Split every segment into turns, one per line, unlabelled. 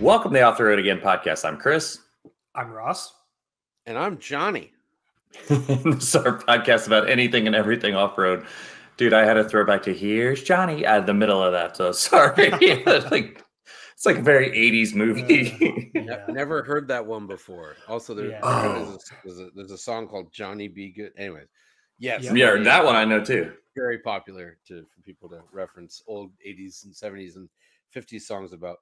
Welcome to the Off the Road Again podcast. I'm Chris.
I'm Ross.
And I'm Jonny.
this is our podcast about anything and everything off road. Dude, I had to throw back to here's Johnny out of the middle of that. So sorry. like it's like a very 80s movie.
Uh,
Ne- Never heard that one before. Also, there,
Yeah.
there's,
Oh.
a, there's, a, there's a song called Johnny Be Good. Anyways, yes.
Yeah.
yeah, that one I know too.
Very popular to for people to reference old 80s and 70s and 50s songs about.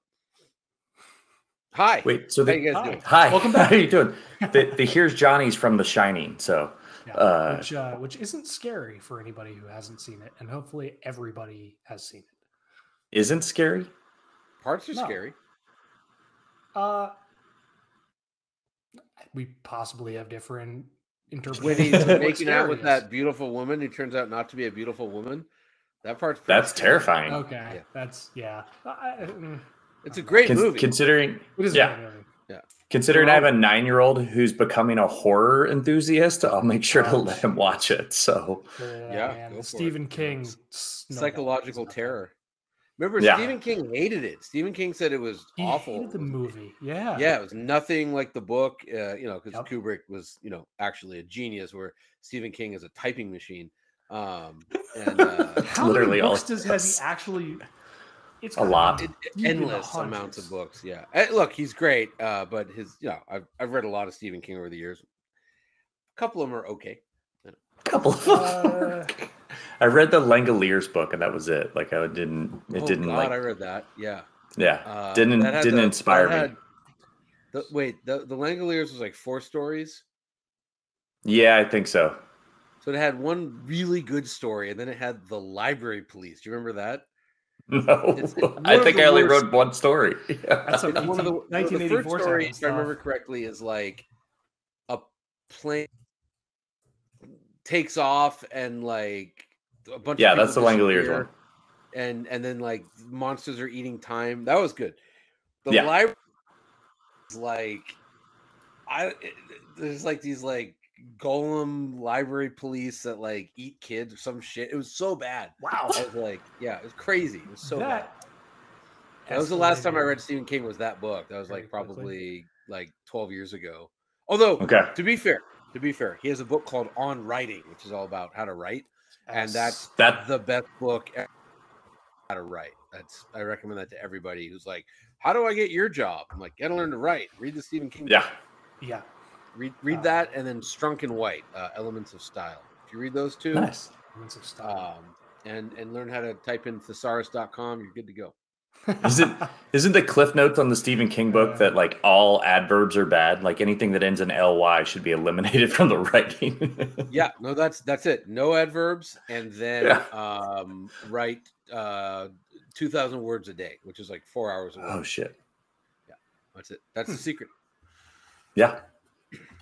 Hi.
Wait, so
How
the,
you guys
Hi.
doing?
hi,
Welcome back.
How are you doing? The, the here's Johnny's from The Shining. So
Yeah,
Uh,
which uh, which isn't scary for anybody who hasn't seen it, and hopefully everybody has seen it.
isn't scary.
Parts are
No.
scary.
Uh, we possibly have different
When
interpretations.
he's
of
making out with
is.
that beautiful woman who turns out not to be a beautiful woman. That part's
That's
scary.
terrifying.
Okay,
Yeah.
that's yeah. I- I- mm,
It's a great
Cons-
movie.
Considering
It is a
Yeah. considering I have a nine year old who's becoming a horror enthusiast, I'll make sure to let him watch it. So
Yeah,
man,
go for it.
Stephen King. s- no
Psychological terror. Remember,
Yeah.
Stephen King hated it. Stephen King said it was.
He
awful.
hated the movie. Yeah.
Yeah, it was nothing like the book, uh, you know, because
Yep.
Kubrick was, you know, actually a genius, where Stephen King is a typing machine. Um, and uh,
How
Literally
many
all
books does has he actually? It's
A lot.
it,
deep in the
endless amounts of books. Yeah, Eh, look, he's great, uh, but his, you know, I've I've read a lot of Stephen King over the years. A couple of them are okay.
A couple of
Uh,
I read the Langoliers book and that was it. Like I didn't it
oh,
didn't
God,
like
I read that. Yeah,
yeah.
uh,
didn't didn't
the- that
inspire me.
The, wait, the the Langoliers was like four stories.
Yeah, I think so.
So it had one really good story, and then it had the library police. Do you remember that?
No.
It's- it's
I think I only
worst-
wrote one story. Yeah.
That's some
It's one of the,
18-
the- the
1984
first story, if I remember correctly, is like a plane takes off and like a bunch.
Yeah,
of
that's the
people
Langoliers one.
And and then like monsters are eating time. That was good. The
Yeah.
library is like I it- there's like these like golem library police that like eat kids or some shit. It was so bad.
Wow.
I was like, yeah, it was crazy. It was so bad.
that
That was the last time I read Stephen King. Was that book? That was
very
like
quickly.
probably like twelve years ago. Although,
Okay.
to be fair, to be fair, he has a book called On Writing, which is all about how to write, and
as-
that's
That
the best book ever how to write. That's I recommend that to everybody who's like, "How do I get your job?" I'm like, "Gotta learn to write. Read the Stephen King.
yeah.
book.
yeah.
Read read
Uh,
that, and then Strunk and White, uh, Elements of Style. If you read those two,
Nice.
Elements of style.
um, and and learn how to type in thesaurus.com, you're good to go.
Isn't isn't the cliff notes on the Stephen King book that like all adverbs are bad? Like anything that ends in ly should be eliminated from the writing.
yeah no that's that's it no adverbs and then
Yeah.
um write uh 2000 words a day which is like four hours a week
oh shit.
Yeah, that's it that's the
Hmm.
secret
Yeah.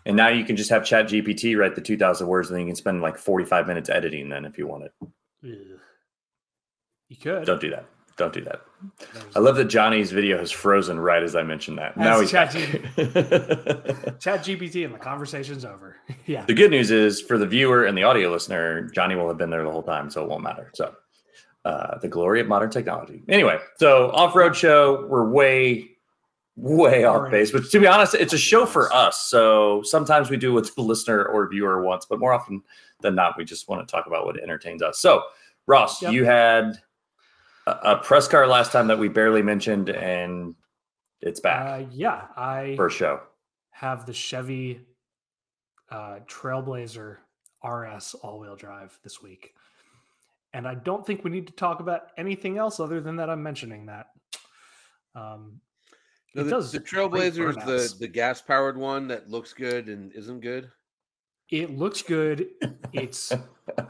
And now you can just have Chat GPT write the 2,000 words, and then you can spend like 45 minutes editing. Then, if you want it,
Ugh. You could.
don't do that. Don't do that. I love that Jonny's video has frozen right as I mentioned that.
As
now he's back.
ChatGPT. Chat GPT and the conversation's over. yeah.
the good news is for the viewer and the audio listener, Jonny will have been there the whole time, so it won't matter. So, uh, the glory of modern technology. Anyway, so off-road show, we're way, way off base. But to be honest, it's a show for us. So sometimes we do what the listener or viewer wants, but more often than not, we just want to talk about what entertains us. So, Ross,
Yep.
you had a, a press car last time that we barely mentioned, and it's back
Uh, yeah. I
for a show.
have the Chevy uh, Trailblazer RS all wheel drive this week. And I don't think we need to talk about anything else other than that I'm mentioning that. Um,
No,
it
the,
does
the
great
trailblazers the the gas powered one that looks good and isn't good
It looks good. It's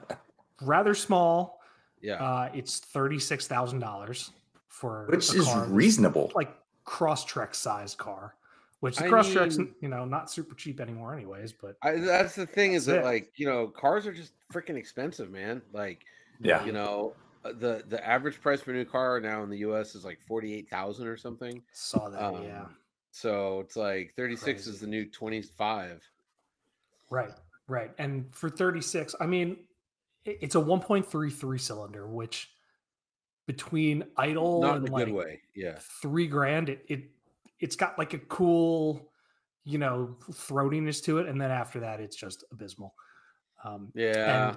rather small.
yeah
Uh, it's thirty-six thousand dollars for
Which
a
is
car that's
reasonable.
like Crosstrek size car. Which the
I
Crosstrek's you know not super cheap anymore, anyways. But
I, that's the thing is
That's
that like you know cars are just freaking expensive man like
Yeah.
you know the the average price for a new car now in the us is like 48000 or something
saw that. yeah,
Um, So it's like 36 is the new 25.
right, right. And for thirty-six, I mean, it's a one point three three cylinder, which between idle
Not
and
a
like
good way. Yeah.
three grand, it, it it's got like a cool, you know, throatiness to it, and then after that, it's just abysmal. Um,
Yeah.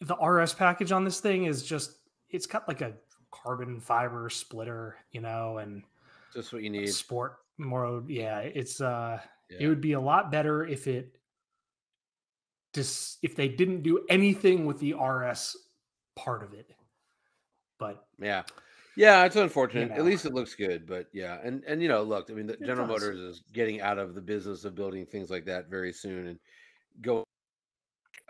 and the RS package on this thing is just it's got like a carbon fiber splitter, you know, and
Just what you need.
sport mode. Yeah, it's uh it would be a lot better if it just if they didn't do anything with the RS part of it. But
Yeah. Yeah, it's unfortunate.
know.
At least it looks good, but yeah. And and you know, look, I mean, the
It
General
does.
Motors is getting out of the business of building things like that very soon and go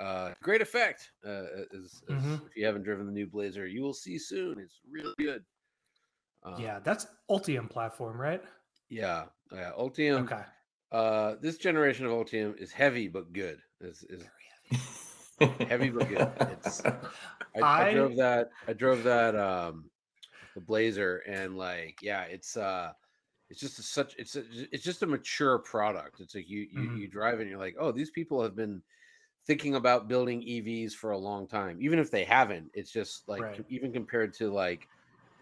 uh great effect uh as, as
Mhm.
if you haven't driven the new Blazer, you will see soon. It's really good. Um,
yeah, that's Ultium platform, right?
Yeah. Yeah, Ultium
Okay.
uh this generation of Ultium is heavy but good. Is is heavy heavy but good. It's I, I
I-
drove that. I drove that. Um, the Blazer, and like, yeah, it's uh, it's just a, such. It's a, it's just a mature product. It's like you you,
Mhm.
you drive it, and you're like, oh, these people have been thinking about building EVs for a long time. Even if they haven't, it's just like
Right.
even compared to like,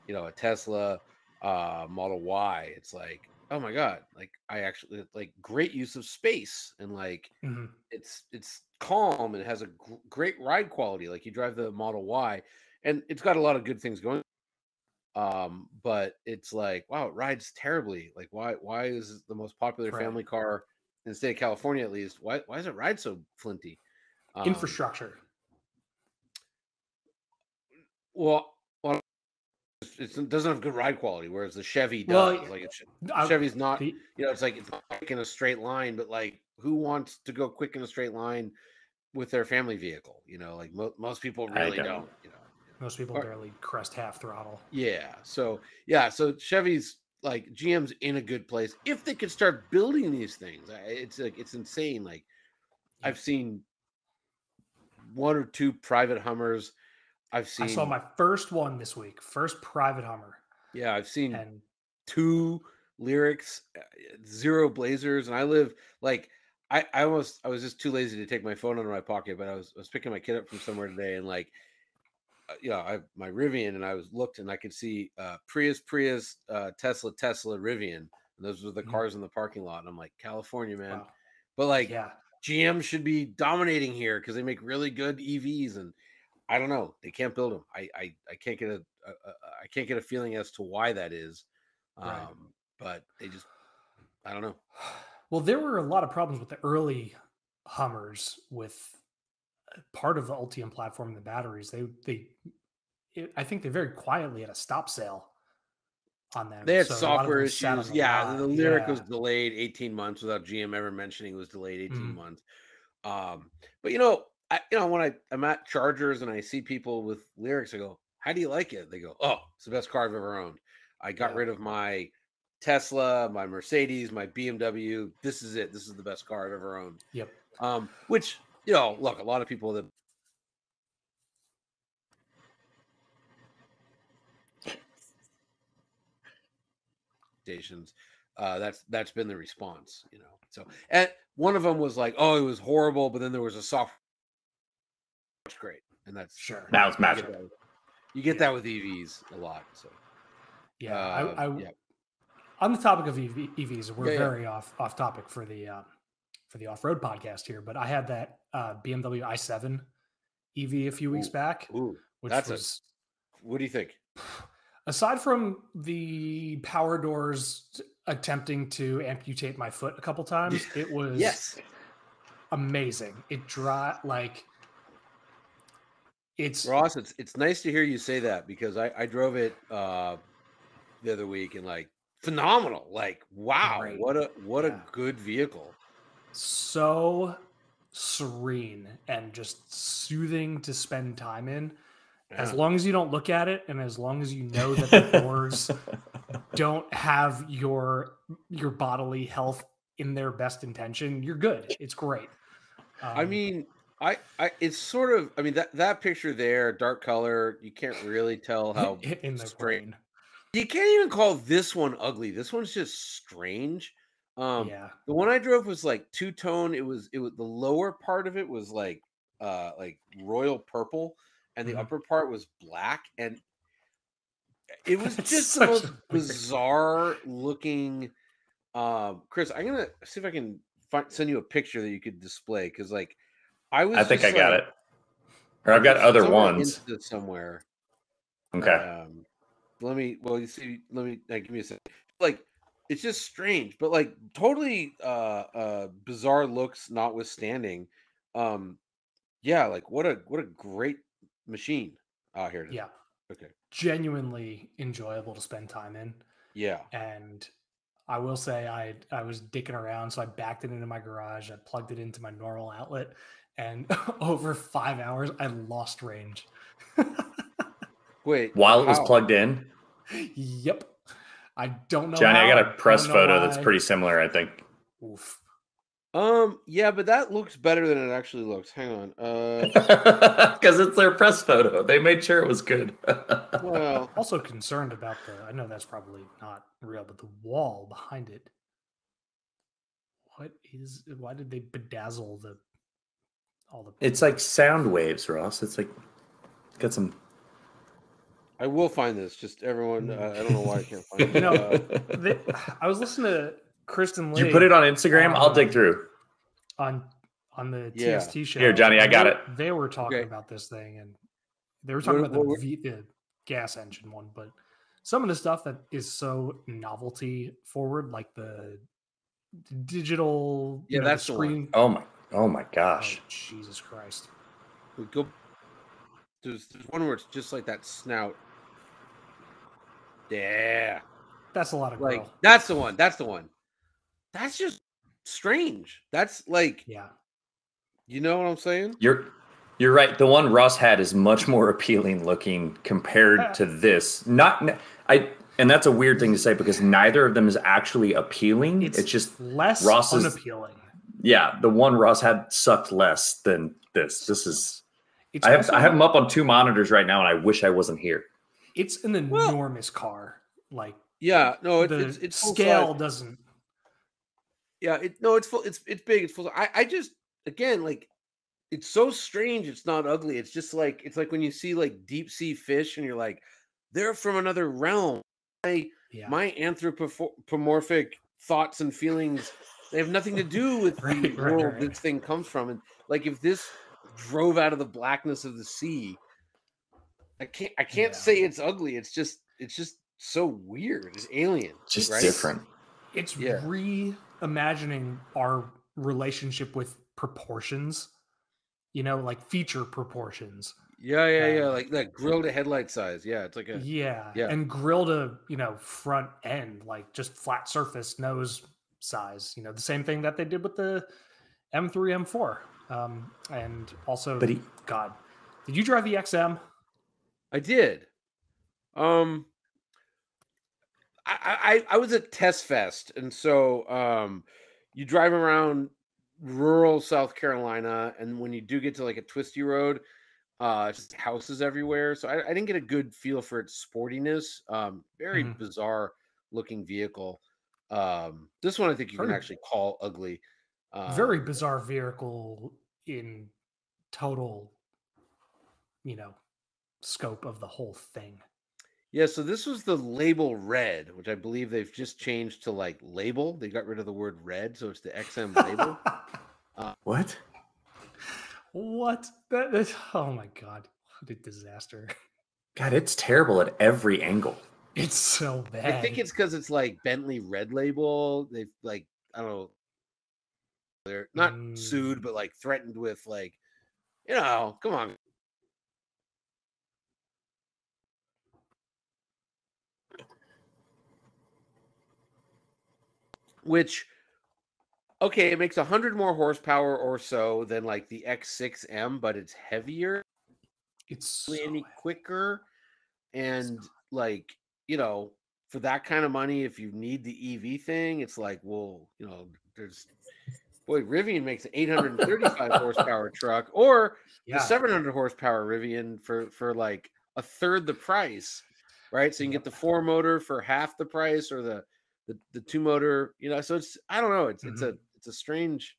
you know, a Tesla, uh, Model Y. It's like, oh my god, like I actually like great use of space and like
Mhm.
it's it's calm and it has a gr- great ride quality like you drive the model y and it's got a lot of good things going um but it's like wow it rides terribly like why why is it the most popular
Right.
family car in the state of california at least why why does it ride so flinty um,
Infrastructure.
well well it's- it doesn't have good ride quality whereas the chevy does
Well,
like it's,
I-
chevy's not
the-
you know, it's like it's not quick in a straight line, but like who wants to go quick in a straight line with their family vehicle? You know, like mo- most people really
don't.
don't. You know,
most people
or-
barely crest half throttle.
yeah. So yeah, so Chevy's like GM's in a good place if they could start building these things. It's like it's insane. Like I've seen one or two private Hummers. I've seen
I saw my first one this week, first private Hummer,
yeah, I've seen
and
two Lyriqs, uh, zero blazers, and I live like I, I almost I was just too lazy to take my phone out of my pocket, but I was I was picking my kid up from somewhere today, and like uh, you know I my Rivian, and I was looked and I could see uh, Prius, Prius, uh, Tesla, Tesla, Rivian, and those were the
Mhm.
cars in the parking lot, and I'm like California, man,
wow,
but like
yeah,
GM should be dominating here because they make really good EVs, and I don't know, they can't build them. I I, I can't get a, a, a I can't get a feeling as to why that is, um,
Right.
but they just I don't know.
Well, there were a lot of problems with the early Hummers with uh, part of the Ultium platform, and the batteries. They they, it, I think they very quietly had a stop sale on them.
They had
so a lot of
software
them sat on
issues. Yeah, the Lyriq
Yeah.
was delayed 18 months without GM ever mentioning it was delayed 18
Mhm.
months. Um, but you know, I you know when I I'm at Chargers and I see people with Lyriqs, I go, "How do you like it?" They go, "Oh, it's the best car I've ever owned. I got
Yeah.
rid of my Tesla, my Mercedes, my BMW. This is it. This is the best car I've ever owned."
Yep.
Um, which you know, look, a lot of people that stations uh that's that's been the response you know so and one of them was like oh it was horrible but then there was a soft it's great and that's
Sure.
Now it's
you get
magic.
that with- you get that with evs a lot so
Yeah.
uh,
I, I,
yeah
On the topic of EV, EVs, we're
Yeah, yeah.
very off off topic for the uh, for the off road podcast here, but I had that uh, BMW i7 EV a few weeks
Ooh.
back,
Ooh,
which
that's a- what do you think
aside from the power doors attempting to amputate my foot a couple times, it was
yes
amazing. It dry like it's
ross it's it's nice to hear you say that because i i drove it uh the other week and like phenomenal like wow
Great.
what a what
Yeah.
a good vehicle
so serene and just soothing to spend time in. As long as you don't look at it, and as long as you know that the doors don't have your your bodily health in their best intention, you're good. It's great.
I
Um,
mean, I, I, it's sort of. I mean that that picture there, dark color. You can't really tell how
in the brain.
You can't even call this one ugly. This one's just strange. Um,
yeah,
the one I drove was like two tone. It was it was the lower part of it was like uh like royal purple, and the
Mhm.
upper part was black, and it was
That's
just the most
weird-
bizarre looking Um, Chris, I'm gonna see if I can find, send you a picture that you could display because, like, I was.
I think I
just,
got
like-
it. Or I've got other ones.
Somewhere.
Okay.
Um, let me. Well, you see. Let me. Uh, give me a second. Like, it's just strange, but like totally uh uh bizarre looks notwithstanding. Um, yeah. Like, what a what a great machine out here. today.
Yeah,
Okay.
genuinely enjoyable to spend time in.
Yeah.
And I will say I I was dicking around, so I backed it into my garage. I plugged it into my normal outlet, and over five hours, I lost range.
Wait.
While it was
how?
plugged in,
yep. I don't know.
Jonny, I got a press
know
photo that's pretty similar, I think.
Oof.
Um. Yeah, but that looks better than it actually looks. Hang on. Uh.
Because it's their press photo. They made sure it was good.
Well.
Also concerned about the. I know that's probably not real, but the wall behind it. What is? Why did they bedazzle the? All the.
it's like sound waves, Ross. It's like got some.
I will find this. Just everyone. Uh, I don't know why I can't find it.
You know,
Uh,
they, I was listening to Kristen Lee.
You put it on Instagram? I'll dig
Um,
through.
on on the
Yeah.
TST show.
Here, Jonny, I got
they-
it.
They were talking
Okay.
about this thing, and they were talking
What-
about the,
what were-
v, the gas engine one. But some of the stuff that is so novelty forward, like the digital, you
Yeah,
know,
that's the one.
screen.
Oh my! Oh my
Oh,
gosh!
Jesus Christ!
we go. There's, there's one where it's just like that snout. Yeah.
That's a lot of
Like
grill.
that's the one. That's the one. That's just strange. That's like
Yeah,
you know what I'm saying?
You're you're right. The one Ross had is much more appealing looking compared to this. Not I, and that's a weird thing to say because neither of them is actually appealing. It's,
It's-
just
less
Ross is-
unappealing.
yeah. The one Ross had sucked less than this. This is.
It's
I have I have them up on two monitors right now, and I wish I wasn't here.
It's an
Well-
enormous car. Like
Yeah. No, it's
the
it's, it's
scale doesn't.
Yeah. It no, it's full. It's it's big. It's full. I I just again like it's so strange. It's not ugly. It's just like it's like when you see like deep sea fish and you're like they're from another realm. I
Yeah,
my anthropomorphic thoughts and feelings they have nothing to do with the
Right, right,
world
right.
this thing comes from and like if this drove out of the blackness of the sea i can't i can't
Yeah.
say it's ugly it's just it's just so weird it's alien
Just
right?
different.
it's
Yeah.
Reimagining our relationship with proportions you know like feature proportions
yeah yeah yeah like that grill to headlight size yeah it's like a
yeah
yeah.
and grill to you know front end like just flat surface nose size you know the same thing that they did with the m3 m4 um and also
But he,
god did you drive the xm
I did. Um, I, I I was at Test Fest, and so um, you drive around rural South Carolina, and when you do get to like a twisty road, uh, just houses everywhere. So I, I didn't get a good feel for its sportiness. Um, very
Mhm.
bizarre looking vehicle. Um, this one I think you can actually call ugly. Um,
very bizarre vehicle in total you know scope of the whole thing
Yeah, so this was the label red, which I believe they've just changed to like label. They got rid of the word red, so it's the XM label.
what?
what that is oh my god what a disaster
God, it's terrible at every angle.
it's so bad
I think it's because it's like Bentley red label. They've like I don't know, they're not sued,
Mm.
but like threatened with like, you know, come on. Which, okay, it makes a hundred more horsepower or so than like the X6M, but it's heavier
it's so
any quicker and like you know for that kind of money if you need the ev thing it's like well you know there's boy rivian makes an 835 horsepower truck or
yeah.
the 700 horsepower rivian for for like a third the price right? So you can get the four motor for half the price or the the, the two motor you know so it's i don't know it's it's a it's a strange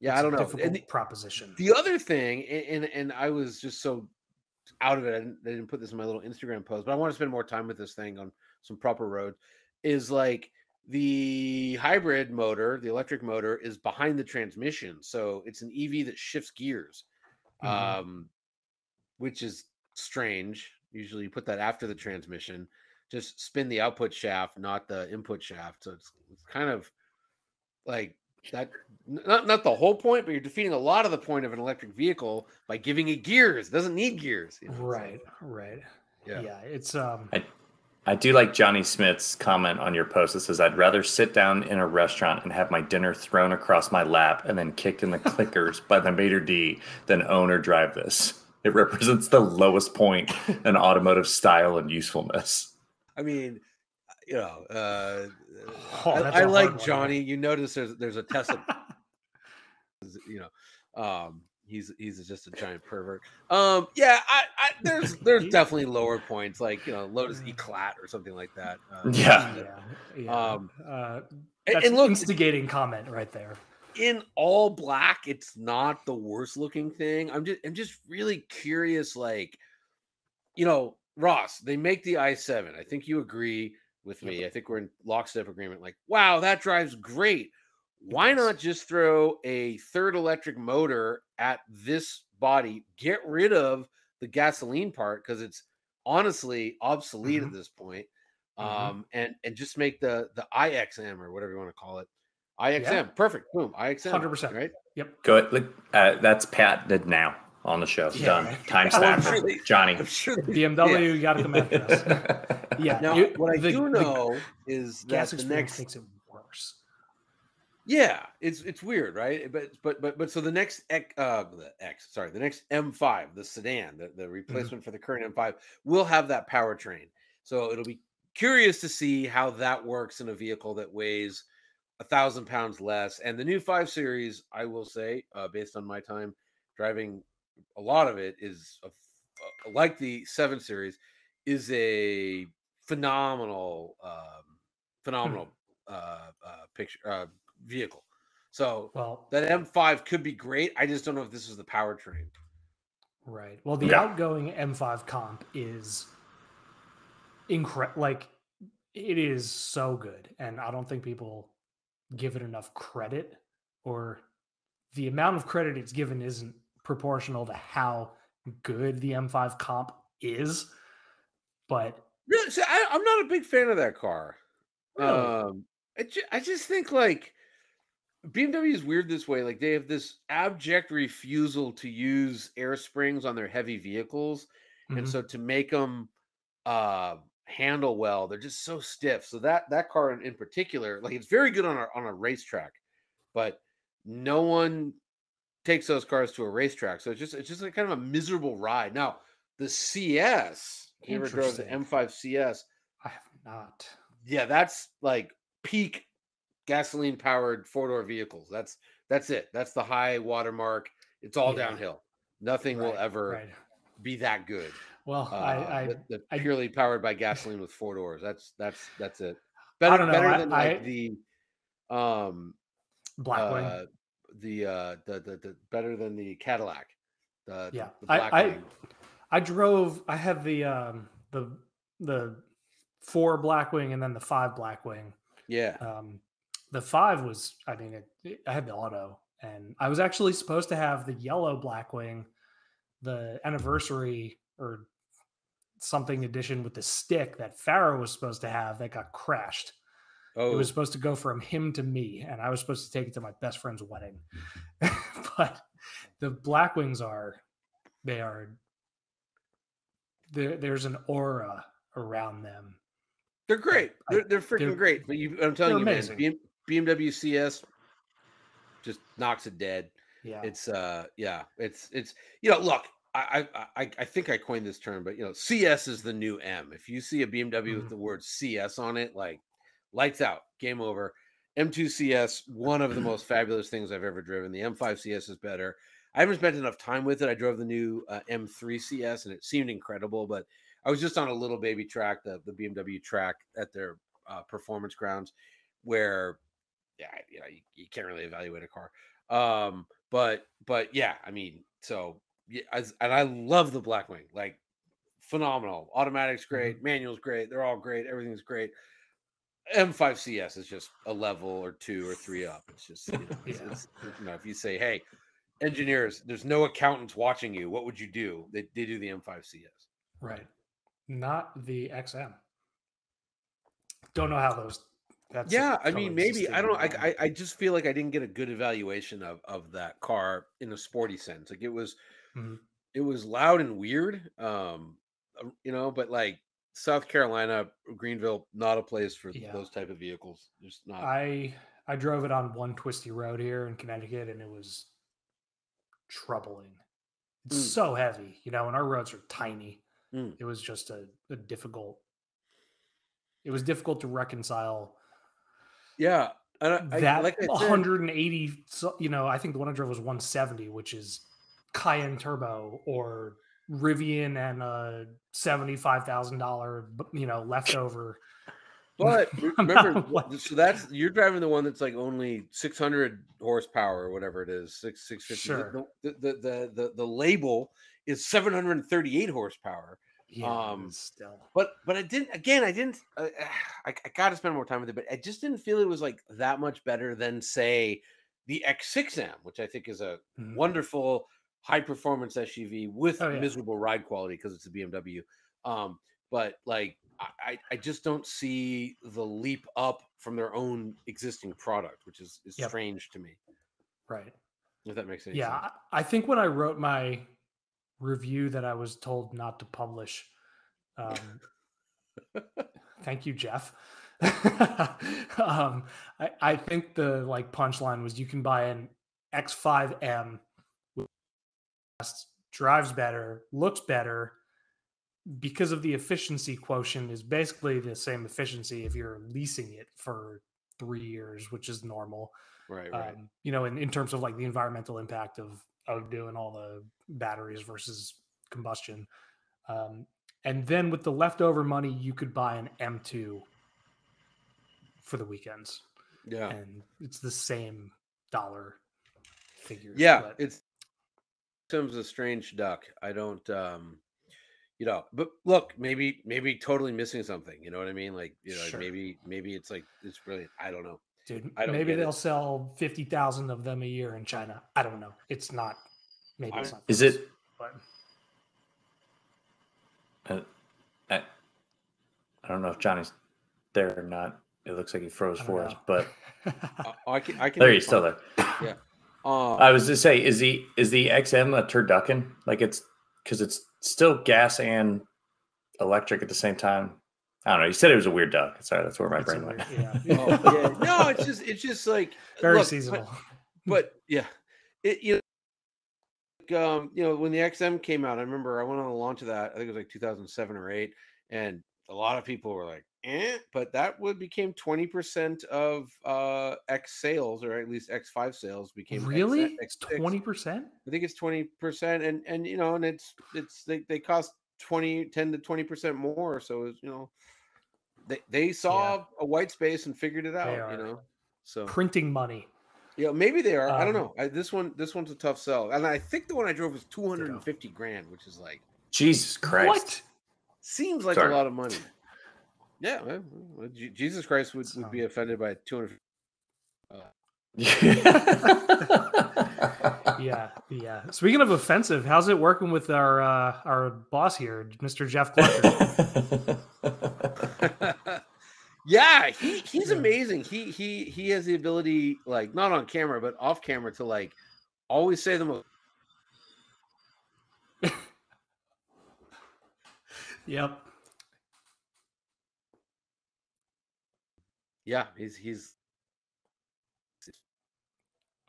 yeah
It's
i don't know and the-
proposition
the other thing, a- and and I was just so out of it, I didn't, I didn't put this in my little Instagram post, but I want to spend more time with this thing on some proper roads. Is like the hybrid motor, the electric motor, is behind the transmission, so it's an EV that shifts gears,
Mhm.
um, which is strange. Usually, you put that after the transmission. Just spin the output shaft, not the input shaft. So it's, it's kind of like that. Not not the whole point, but you're defeating a lot of the point of an electric vehicle by giving it gears. It doesn't need gears. you know, so,
right, right.
Yeah.
Yeah. it's um
I I do like Johnny Smith's comment on your post that says, I'd rather sit down in a restaurant and have my dinner thrown across my lap and then kicked in the clickers by the maitre d than own or drive this. It represents the lowest point in automotive style and usefulness.
I mean, you know, uh,
Oh,
I, I like
one.
Johnny. You notice there's there's a Tesla. you know, um, he's he's just a giant pervert. Um, yeah, I, I there's there's definitely lower points like you know Lotus Eclat or something like that. Uh,
Yeah.
yeah, yeah.
Um,
uh, that's
and
an
look,
instigating comment right there.
in all black, it's not the worst looking thing. I'm just I'm just really curious, like, you know, Ross, they make the i7. I think you agree with me. I think we're in lockstep agreement. Like, wow, that drives great. Why not just throw a third electric motor at this body? Get rid of the gasoline part because it's honestly obsolete
Mhm.
at this point.
Mhm.
Um, and and just make the the IXM or whatever you want to call it. IXM,
Yeah.
perfect. Boom, IXM.
100%.
Right?
Yep.
Go ahead. Look, uh, that's patented now on the show.
Yeah.
Done. Time
Oh, I'm sure they-
Jonny.
I'm sure. they-
BMW, you got to come after us. Yeah.
Now,
you-
what I
the-
do
the
know is that
gas
the next
makes it worse.
Yeah, it's it's weird, right? But but but but so the next X, uh, the X, sorry, the next M5, the sedan, the, the replacement for the current M5, will have that powertrain. So it'll be curious to see how that works in a vehicle that weighs a thousand pounds less. And the new five series, I will say, uh, based on my time driving, a lot of it is a, like the seven series, is a phenomenal, um, phenomenal uh, uh, picture uh, vehicle. So
Well,
that M5 could be great. I just don't know if this is the powertrain.
right. Well, the
Yeah.
outgoing M5 comp is incredible. Like, it is so good. And I don't think people give it enough credit, or the amount of credit it's given isn't proportional to how good the M5 comp is. But
Really, I, I'm not a big fan of that car.
Really?
Um, I, ju- I just think like BMW is weird this way. Like they have this abject refusal to use air springs on their heavy vehicles, and
Mhm.
so to make them uh, handle well, they're just so stiff. So that that car in, in particular, like it's very good on a on a racetrack, but no one takes those cars to a racetrack. So it's just it's just like kind of a miserable ride. Now the CS, you ever drove the M5 CS,
I have not.
yeah, that's like peak gasoline powered four door vehicles. That's that's it. That's the high watermark. It's all
Yeah.
downhill. Nothing will ever
right.
be that good.
Well,
Uh,
I, I,
that
I-
purely powered by gasoline with four doors. That's that's that's it. Better, better
I-
than like
I-
the um
Blackwing.
uh, the uh the, the the better than the Cadillac. The, the-
yeah,
the
I, I, I drove. I had the um the the four Blackwing and then the five Blackwing.
yeah.
Um, the five was, I mean, it, it- I had the auto, and I was actually supposed to have the yellow Blackwing, the anniversary or something edition with the stick that Farrow was supposed to have that got crashed.
Oh,
It was supposed to go from him to me, and I was supposed to take it to my best friend's wedding. but the Blackwings are, they are, there. There's an aura around them.
they're great. They're, they're freaking
they're-
great. But you, I'm telling you, man,
amazing.
BM, BMW CS just knocks it dead.
Yeah,
It's uh yeah, it's it's you know, look, I I I, think I coined this term, but you know, CS is the new M. If you see a BMW with
Mhm.
the word CS on it, like lights out, game over. M2 CS, one of the most fabulous things I've ever driven. The M5 CS is better. I haven't spent enough time with it. I drove the new uh, M3 CS and it seemed incredible, but I was just on a little baby track, the, the BMW track at their uh, performance grounds, where yeah, you know, you, you can't really evaluate a car. Um, but but yeah, I mean, so yeah, as, and I love the Blackwing, like phenomenal. Automatic's great, manual's great, they're all great, everything's great. M5 CS is just a level or two or three up. It's just you know,
Yeah.
it's- you know if you say, hey, engineers, there's no accountants watching you. What would you do? They, they do the M5 CS.
Right. Not the XM. Don't know how those. That's
yeah, I mean, maybe I don't know. I. I I just feel like I didn't get a good evaluation of of that car in a sporty sense. Like it was,
Mhm.
it was loud and weird. Um, uh, you know, but like South Carolina, Greenville, not a place for
Yeah.
those type of vehicles. Just not.
I I drove it on one twisty road here in Connecticut, and it was troubling. It's
Mm.
so heavy, you know, and our roads are tiny.
Mm.
It was just a, a difficult. It was difficult to reconcile
yeah, and I,
that
like
180. so- You know, I think the one I drove was 170, which is Cayenne turbo or Rivian and a seventy-five thousand dollar, you know, leftover.
But remember,
not
wh-
like-
so that's you're driving the one that's like only 600 horsepower or whatever it is, six 650.
Sure.
The, the, the the the label is 738 horsepower.
Yeah,
Um,
still.
But but I didn't again. I didn't. Uh, I, I got to spend more time with it, but I just didn't feel it was like that much better than say the X6M, which I think is a
Mhm.
wonderful high performance SUV with
Oh, yeah.
miserable ride quality because it's a BMW. Um, but like I, I- just don't see the leap up from their own existing product, which is, is
Yep.
strange to me.
Right.
If that makes any
Yeah,
sense.
I I think when I wrote my review that I was told not to publish, um, thank you, Jeff. um, I, I think the like punchline was you can buy an X5M, with drives better, looks better, because of the efficiency quotient is basically the same efficiency if you're leasing it for three years, which is normal
Right, right.
um, you know, in, in terms of like the environmental impact of of doing all the batteries versus combustion. Um, and then with the leftover money, you could buy an M2 for the weekends,
yeah.
and it's the same dollar figure.
Yeah,
but-
it's Tim's a strange duck. I don't um you know, but look, maybe maybe totally missing something. You know what I mean? Like, you know,
Sure.
maybe maybe it's like it's brilliant. I don't know.
dude.
I don't
Maybe they'll sell fifty thousand of them a year in China. I don't know. It's not. Maybe
I-
it's not.
Is
close,
it-
But
Uh, I, I don't know if Jonny's there or not. It looks like he froze
I don't
for us, but
Uh, I can I can
there
hear
he's still
there.
there.
Um,
I was to say, is the is the XM a turducken? Like it's because it's still gas and electric at the same time. I don't know. You said it was a weird duck. Sorry, that's where my
it's a
brain went.
weird- yeah.
oh, yeah. No, it's just it's just like
very
look, but-
seasonal.
but yeah, it you know, like, um, you know, when the XM came out, I remember I went on the launch of that. I think it was like 2007 or eight, and a lot of people were like, "Eh," but that would became 20 percent of uh X sales, or at least X5 sales became
really? It's
X6.
twenty percent.
I think it's 20 percent, and and you know, and it's it's they they cost 20 10 to 20 percent more, so it's you know. They, they saw a white space and figured it out,
are.
you know. So
Printing money.
yeah, maybe they are. I don't
Um,
know. I, this one, this one's a tough sell, and I think the one I drove was two hundred and fifty grand, which is like
Jesus Christ!
What?
seems like
Sorry.
a lot of money. Yeah, well, well, Je- Jesus Christ would, would be offended by two hundred.
Yeah, yeah. Speaking of offensive, how's it working with our uh, our boss here, Mr. Jeff Clucker?
yeah, he he's amazing. He he he has the ability, like not on camera but off camera, to like always say the most.
yep.
Yeah, he's he's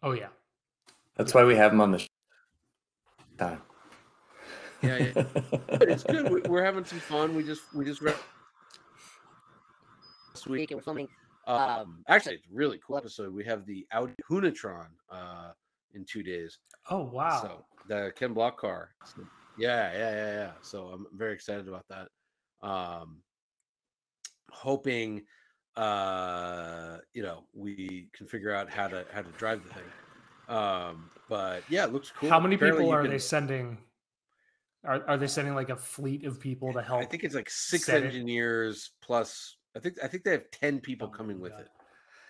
Oh yeah.
That's why we have him on the sh- time.
yeah. yeah. But it's good. We- We're having some fun. We just we just read this week and we're filming. Um, actually, it's a really cool episode. We have the Audi Hoonitron uh, in two days.
Oh wow.
So the Ken Block car. So, yeah, yeah, yeah, yeah. So I'm very excited about that. Um, hoping, uh, you know, we can figure out how to how to drive the thing. Um, but yeah, it looks cool.
How many
Apparently
people are
can-
they sending? Are, are they sending like a fleet of people to help?
I think it's like six
set it?
engineers plus I think I think they have ten people
Oh,
coming with
God.
it,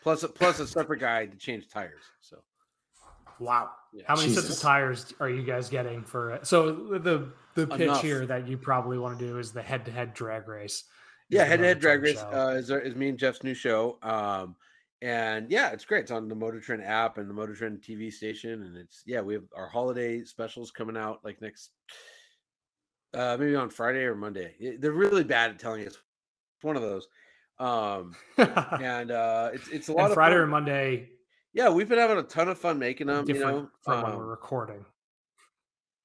plus a, plus a separate guy to change tires. So
Wow.
Yeah.
How many sets of tires are you guys getting for it? So the the pitch
Enough.
here that you probably want to do is the head to head drag race.
Yeah, head to head drag race uh, is, is me and Jeff's new show. Um, and yeah, it's great. It's on the Motor Trend app and the Motor Trend TV station, and it's yeah, we have our holiday specials coming out like next, uh, maybe on Friday or Monday. It- they're really bad at telling us. It's one of those. Um, and uh, it's it's a lot
and
of
Friday
fun.
or Monday,
Yeah, we've been having a ton of fun making them. You
different
know,
from when
um,
we're recording.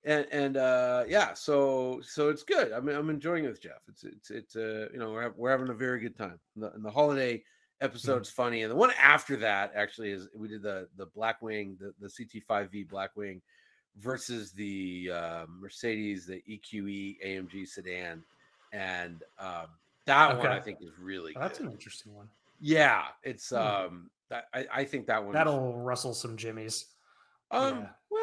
And and uh yeah so so it's good i mean i'm enjoying it with jeff it's it's it's uh you know we're, we're having a very good time and the, and the holiday episode's funny and the one after that actually is we did the the blackwing the, the ct5v blackwing versus the uh, mercedes the eqe amg sedan and um that one i think is really
That's an interesting one.
yeah it's
Hmm.
um that, I, I think that one
That'll rustle some jimmies.
um,
Yeah.
well,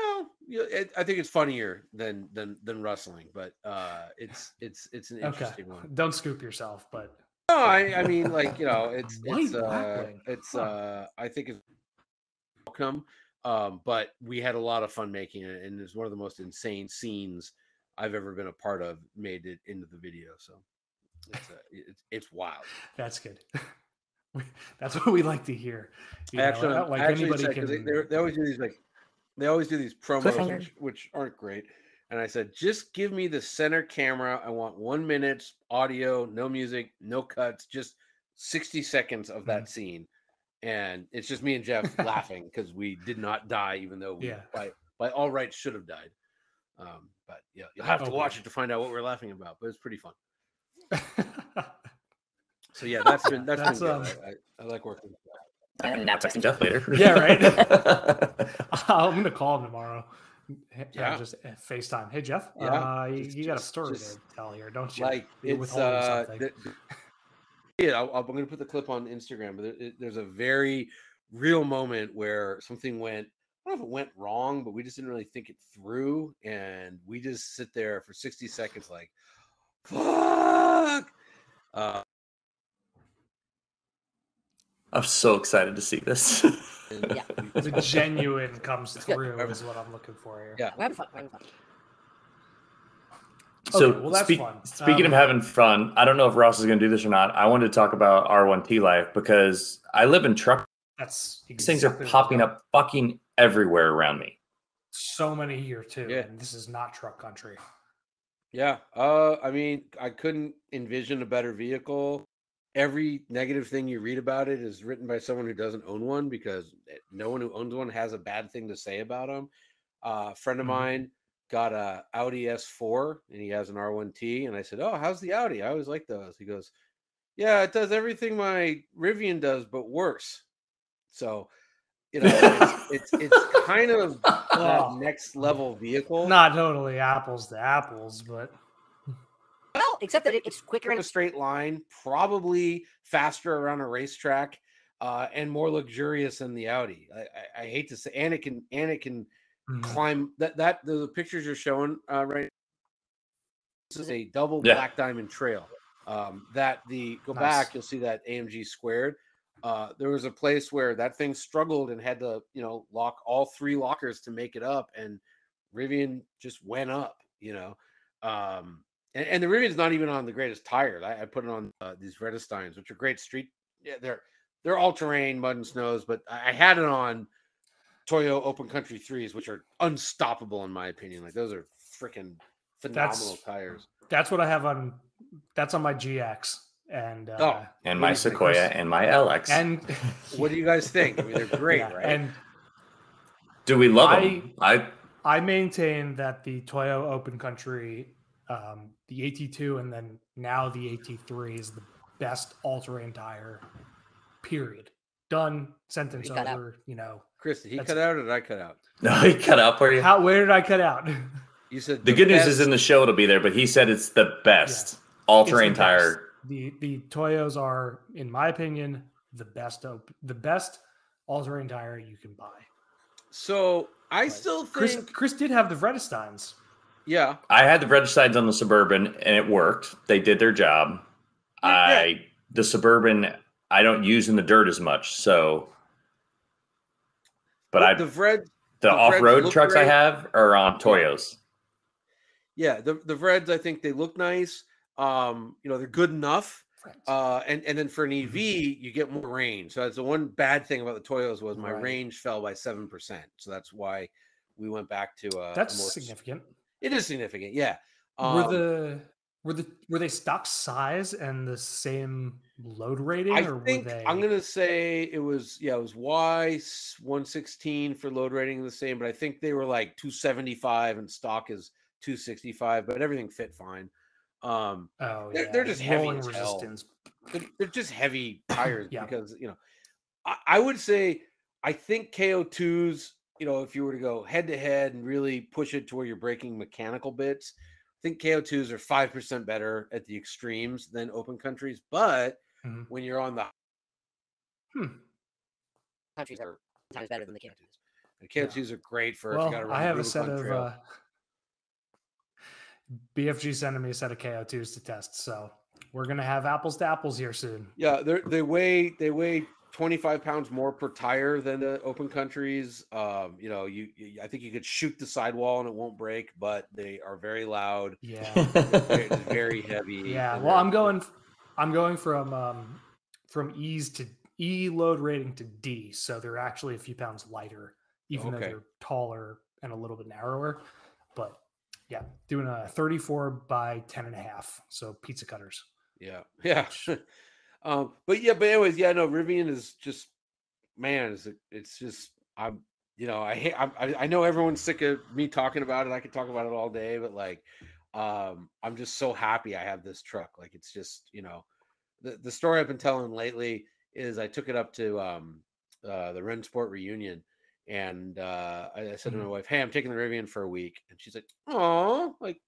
it, I think it's funnier than than than wrestling, but uh, it's it's it's an
Okay.
interesting one.
Don't scoop yourself, but
No, I I mean like you know it's it's uh, it's uh I think it's welcome. Um, but we had a lot of fun making it, and it's one of the most insane scenes I've ever been a part of. Made it into the video, so it's uh, it's, it's wild.
that's good. That's what we like to hear. You
I actually,
not like
I actually
anybody
said,
can.
they, they always do these like they always do these promos which, which aren't great. And I said, just give me the center camera. I want one minute audio, no music, no cuts, just 60 seconds of
Mm-hmm.
that scene. And it's just me and Jeff laughing because we did not die, even though we
Yeah.
by by all rights should have died. Um, but yeah, you'll have to watch it to find out what we're laughing about. But it's pretty fun. So yeah, that's been that's,
That's,
been
um,
I, I, like working. with Jeff.
And now texting Jeff later.
Yeah, right. I'm gonna call him tomorrow. Uh,
Yeah.
just uh, FaceTime. Hey Jeff,
Yeah,
uh, you,
just-
you got a story
just
to tell here, don't you?
like
You're
it's uh
something.
the- the- yeah I'll, I'm going to put the clip on Instagram, but there- it- there's a very real moment where something went. I don't know if it went wrong, but we just didn't really think it through, and we just sit there for 60 seconds, like, "Fuck." Uh,
I'm so excited to see this.
Yeah.
the genuine comes
It's good.
through is what I'm looking for here.
Yeah.
We're having fun. We're having fun.
So,
Okay, well, that's
speak-
fun.
speaking
Um,
of having fun, I don't know if Ross is going to do this or not. I wanted to talk about R1T life because I live in truck.
That's
These things are popping up fucking everywhere around me.
So many here too,
Yeah.
and this is not truck country.
Yeah. Uh, I mean, I couldn't envision a better vehicle. Every negative thing you read about it is written by someone who doesn't own one because eh, no one who owns one has a bad thing to say about them. Uh, a friend of
Mhm.
mine got a Audi S4 and he has an R1T, and I said, "Oh, how's the Audi? I always like those." He goes, "Yeah, it does everything my Rivian does, but worse." So, you know, it's it's, it's kind of that next level vehicle.
Not totally apples to apples, but
Well, except that it's quicker
in a straight line, probably faster around a racetrack, uh, and more luxurious than the Audi. I, I, I hate to say, and it can and it can
Mhm.
climb that that the pictures you're showing uh, right. This is a double
Yeah.
black diamond trail. Um, that the go
Nice.
back, you'll see that AMG squared. Uh, there was a place where that thing struggled and had to, you know, lock all three lockers to make it up, and Rivian just went up, you know. Um, and, and the Rivian's not even on the greatest tires. I, I put it on uh, these Vredesteins, which are great street. Yeah, they're they're all terrain, mud and snows, but I I had it on Toyo Open Country threes, which are unstoppable in my opinion. Like those are freaking phenomenal
That's-
tires.
that's what I have on. That's on my GX, and uh,
Oh,
And my
do you think,
Sequoia and my LX.
and
What do you guys think? I mean, they're great,
Yeah,
right?
And
Do we love
I-
them? I
I maintain that the Toyo Open Country, um, the AT2, and then now the AT3 is the best all-terrain tire. Period. Done. Sentence
You cut out.
over. You know
Chris, did he cut out or did I cut out?
no, he cut out for you.
how? Where did I cut out?
You said
the good news is in the show it'll be there, but he said it's the best all terrain
It's the best.
tire.
the the Toyos are, in my opinion, the best op- the best all-terrain tire you can buy.
So I
Right.
still
Chris
think,
Chris did have the Vredesteins.
Yeah,
I had the red sides on the suburban and it worked. They did their job.
Yeah,
I the suburban I don't use in the dirt as much. So, but I
the Vred,
the
the
off road
look
trucks I have are on Toyos.
yeah, the the Vreds, I think they look nice. Um, you know, they're good enough. Uh, and and then for an EV,
Mhm.
you get more range. So that's the one bad thing about the Toyos was my
Right.
range fell by seven percent. So that's why we went back to uh, a
That's
more,
significant.
It is significant, yeah.
were
Um,
the were the were they stock size and the same load rating,
I
or
think
were they?
I'm gonna say it was yeah, it was Y one sixteen for load rating the same, but I think they were like two seventy five and stock is two sixty five, but everything fit fine. Um,
Oh,
they're-
yeah.
they're just heavy
rolling
as hell.
resistance.
they're, they're just heavy tires
Yeah.
because you know I, I would say I think KO2s, you know, if you were to go head to head and really push it to where you're breaking mechanical bits, I think KO2s are five percent better at the extremes than open countries. But
Mhm.
when you're on the
Hmm.
Countries are times better than the K2s.
the KO2s are great for if you
Well,
got to run
I have a
Rubicon
set of uh, BFG sending me a set of KO2s to test, so we're gonna have apples to apples here soon.
Yeah, they they weigh they weigh 25 pounds more per tire than the open countries. Um, you know, you, you I think you could shoot the sidewall and it won't break, but they are very loud.
Yeah.
They're very heavy.
Yeah, well, I'm going. I'm going from um, from E's to E load rating to D, so they're actually a few pounds lighter, even though they're taller and a little bit narrower. But yeah, doing a 34 by 10 and a half, so pizza cutters.
Yeah, yeah. Um, but yeah, but anyways, yeah, no, Rivian is just man, it's it's just I'm you know I hate I I know everyone's sick of me talking about it. I could talk about it all day, but like um I'm just so happy I have this truck. Like it's just you know the the story I've been telling lately is I took it up to um uh the Rennsport reunion. And uh, I, I said to my wife, "Hey, I'm taking the Rivian for a week," and she's like, "Oh, like."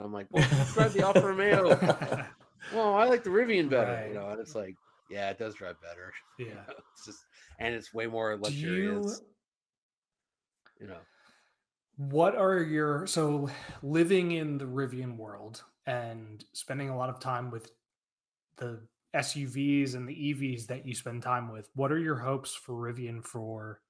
I'm like, "Well, drive the Alfa Romeo." well, I like the Rivian better,
Right.
you know, and it's like, yeah, it does drive better.
yeah.
It's just, and it's way more
Do you?
luxurious, you know.
What are your so living in the Rivian world and spending a lot of time with the SUVs and the EVs that you spend time with? What are your hopes for Rivian for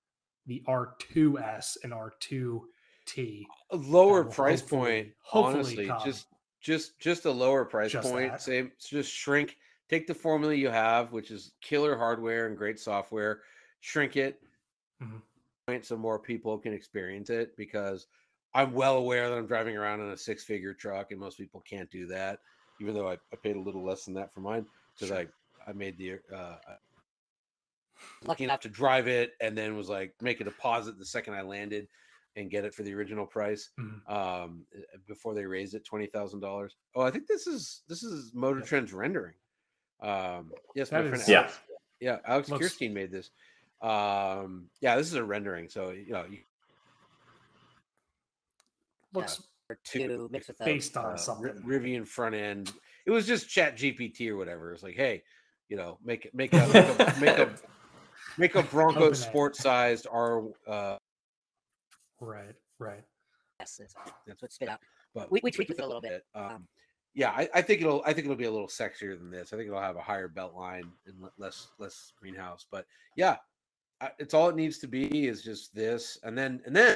the R2S and R2T?
A lower price
hopefully-
point,
hopefully
honestly,
come.
just just just a lower price
Just
point.
that.
Same, just shrink. Take the formula you have, which is killer hardware and great software. Shrink it,
Mhm.
point so more people can experience it. Because I'm well aware that I'm driving around in a six-figure truck, and most people can't do that. Even though I, I paid a little less than that for mine, because
Sure.
I I made the uh,
Lucky
enough to drive it and then was like make a deposit the second I landed and get it for the original price
Mhm.
um uh, before they raised it twenty thousand dollars. Oh, I think this is this is Motor
Yep.
Trend's rendering. Um yes,
That
my friend
is-
Yeah.
Alex, yeah, Alex
Looks-
Kierstein made this. Um yeah, this is a rendering. So you know, you,
Looks
Or two mixed with the
based on
uh,
something.
Rivian front end. It was just Chat GPT or whatever. It's like, hey, you know, make it make a make a make a, make a Bronco
Open it.
sport sized R uh
right, right.
yes, it's, that's what spit out.
but
We- we tweaked it a little bit.
Um,
Um,
yeah, I, I think it'll I think it'll be a little sexier than this. I think it'll have a higher belt line and less less greenhouse. But yeah, it's all it needs to be is just this, and then and then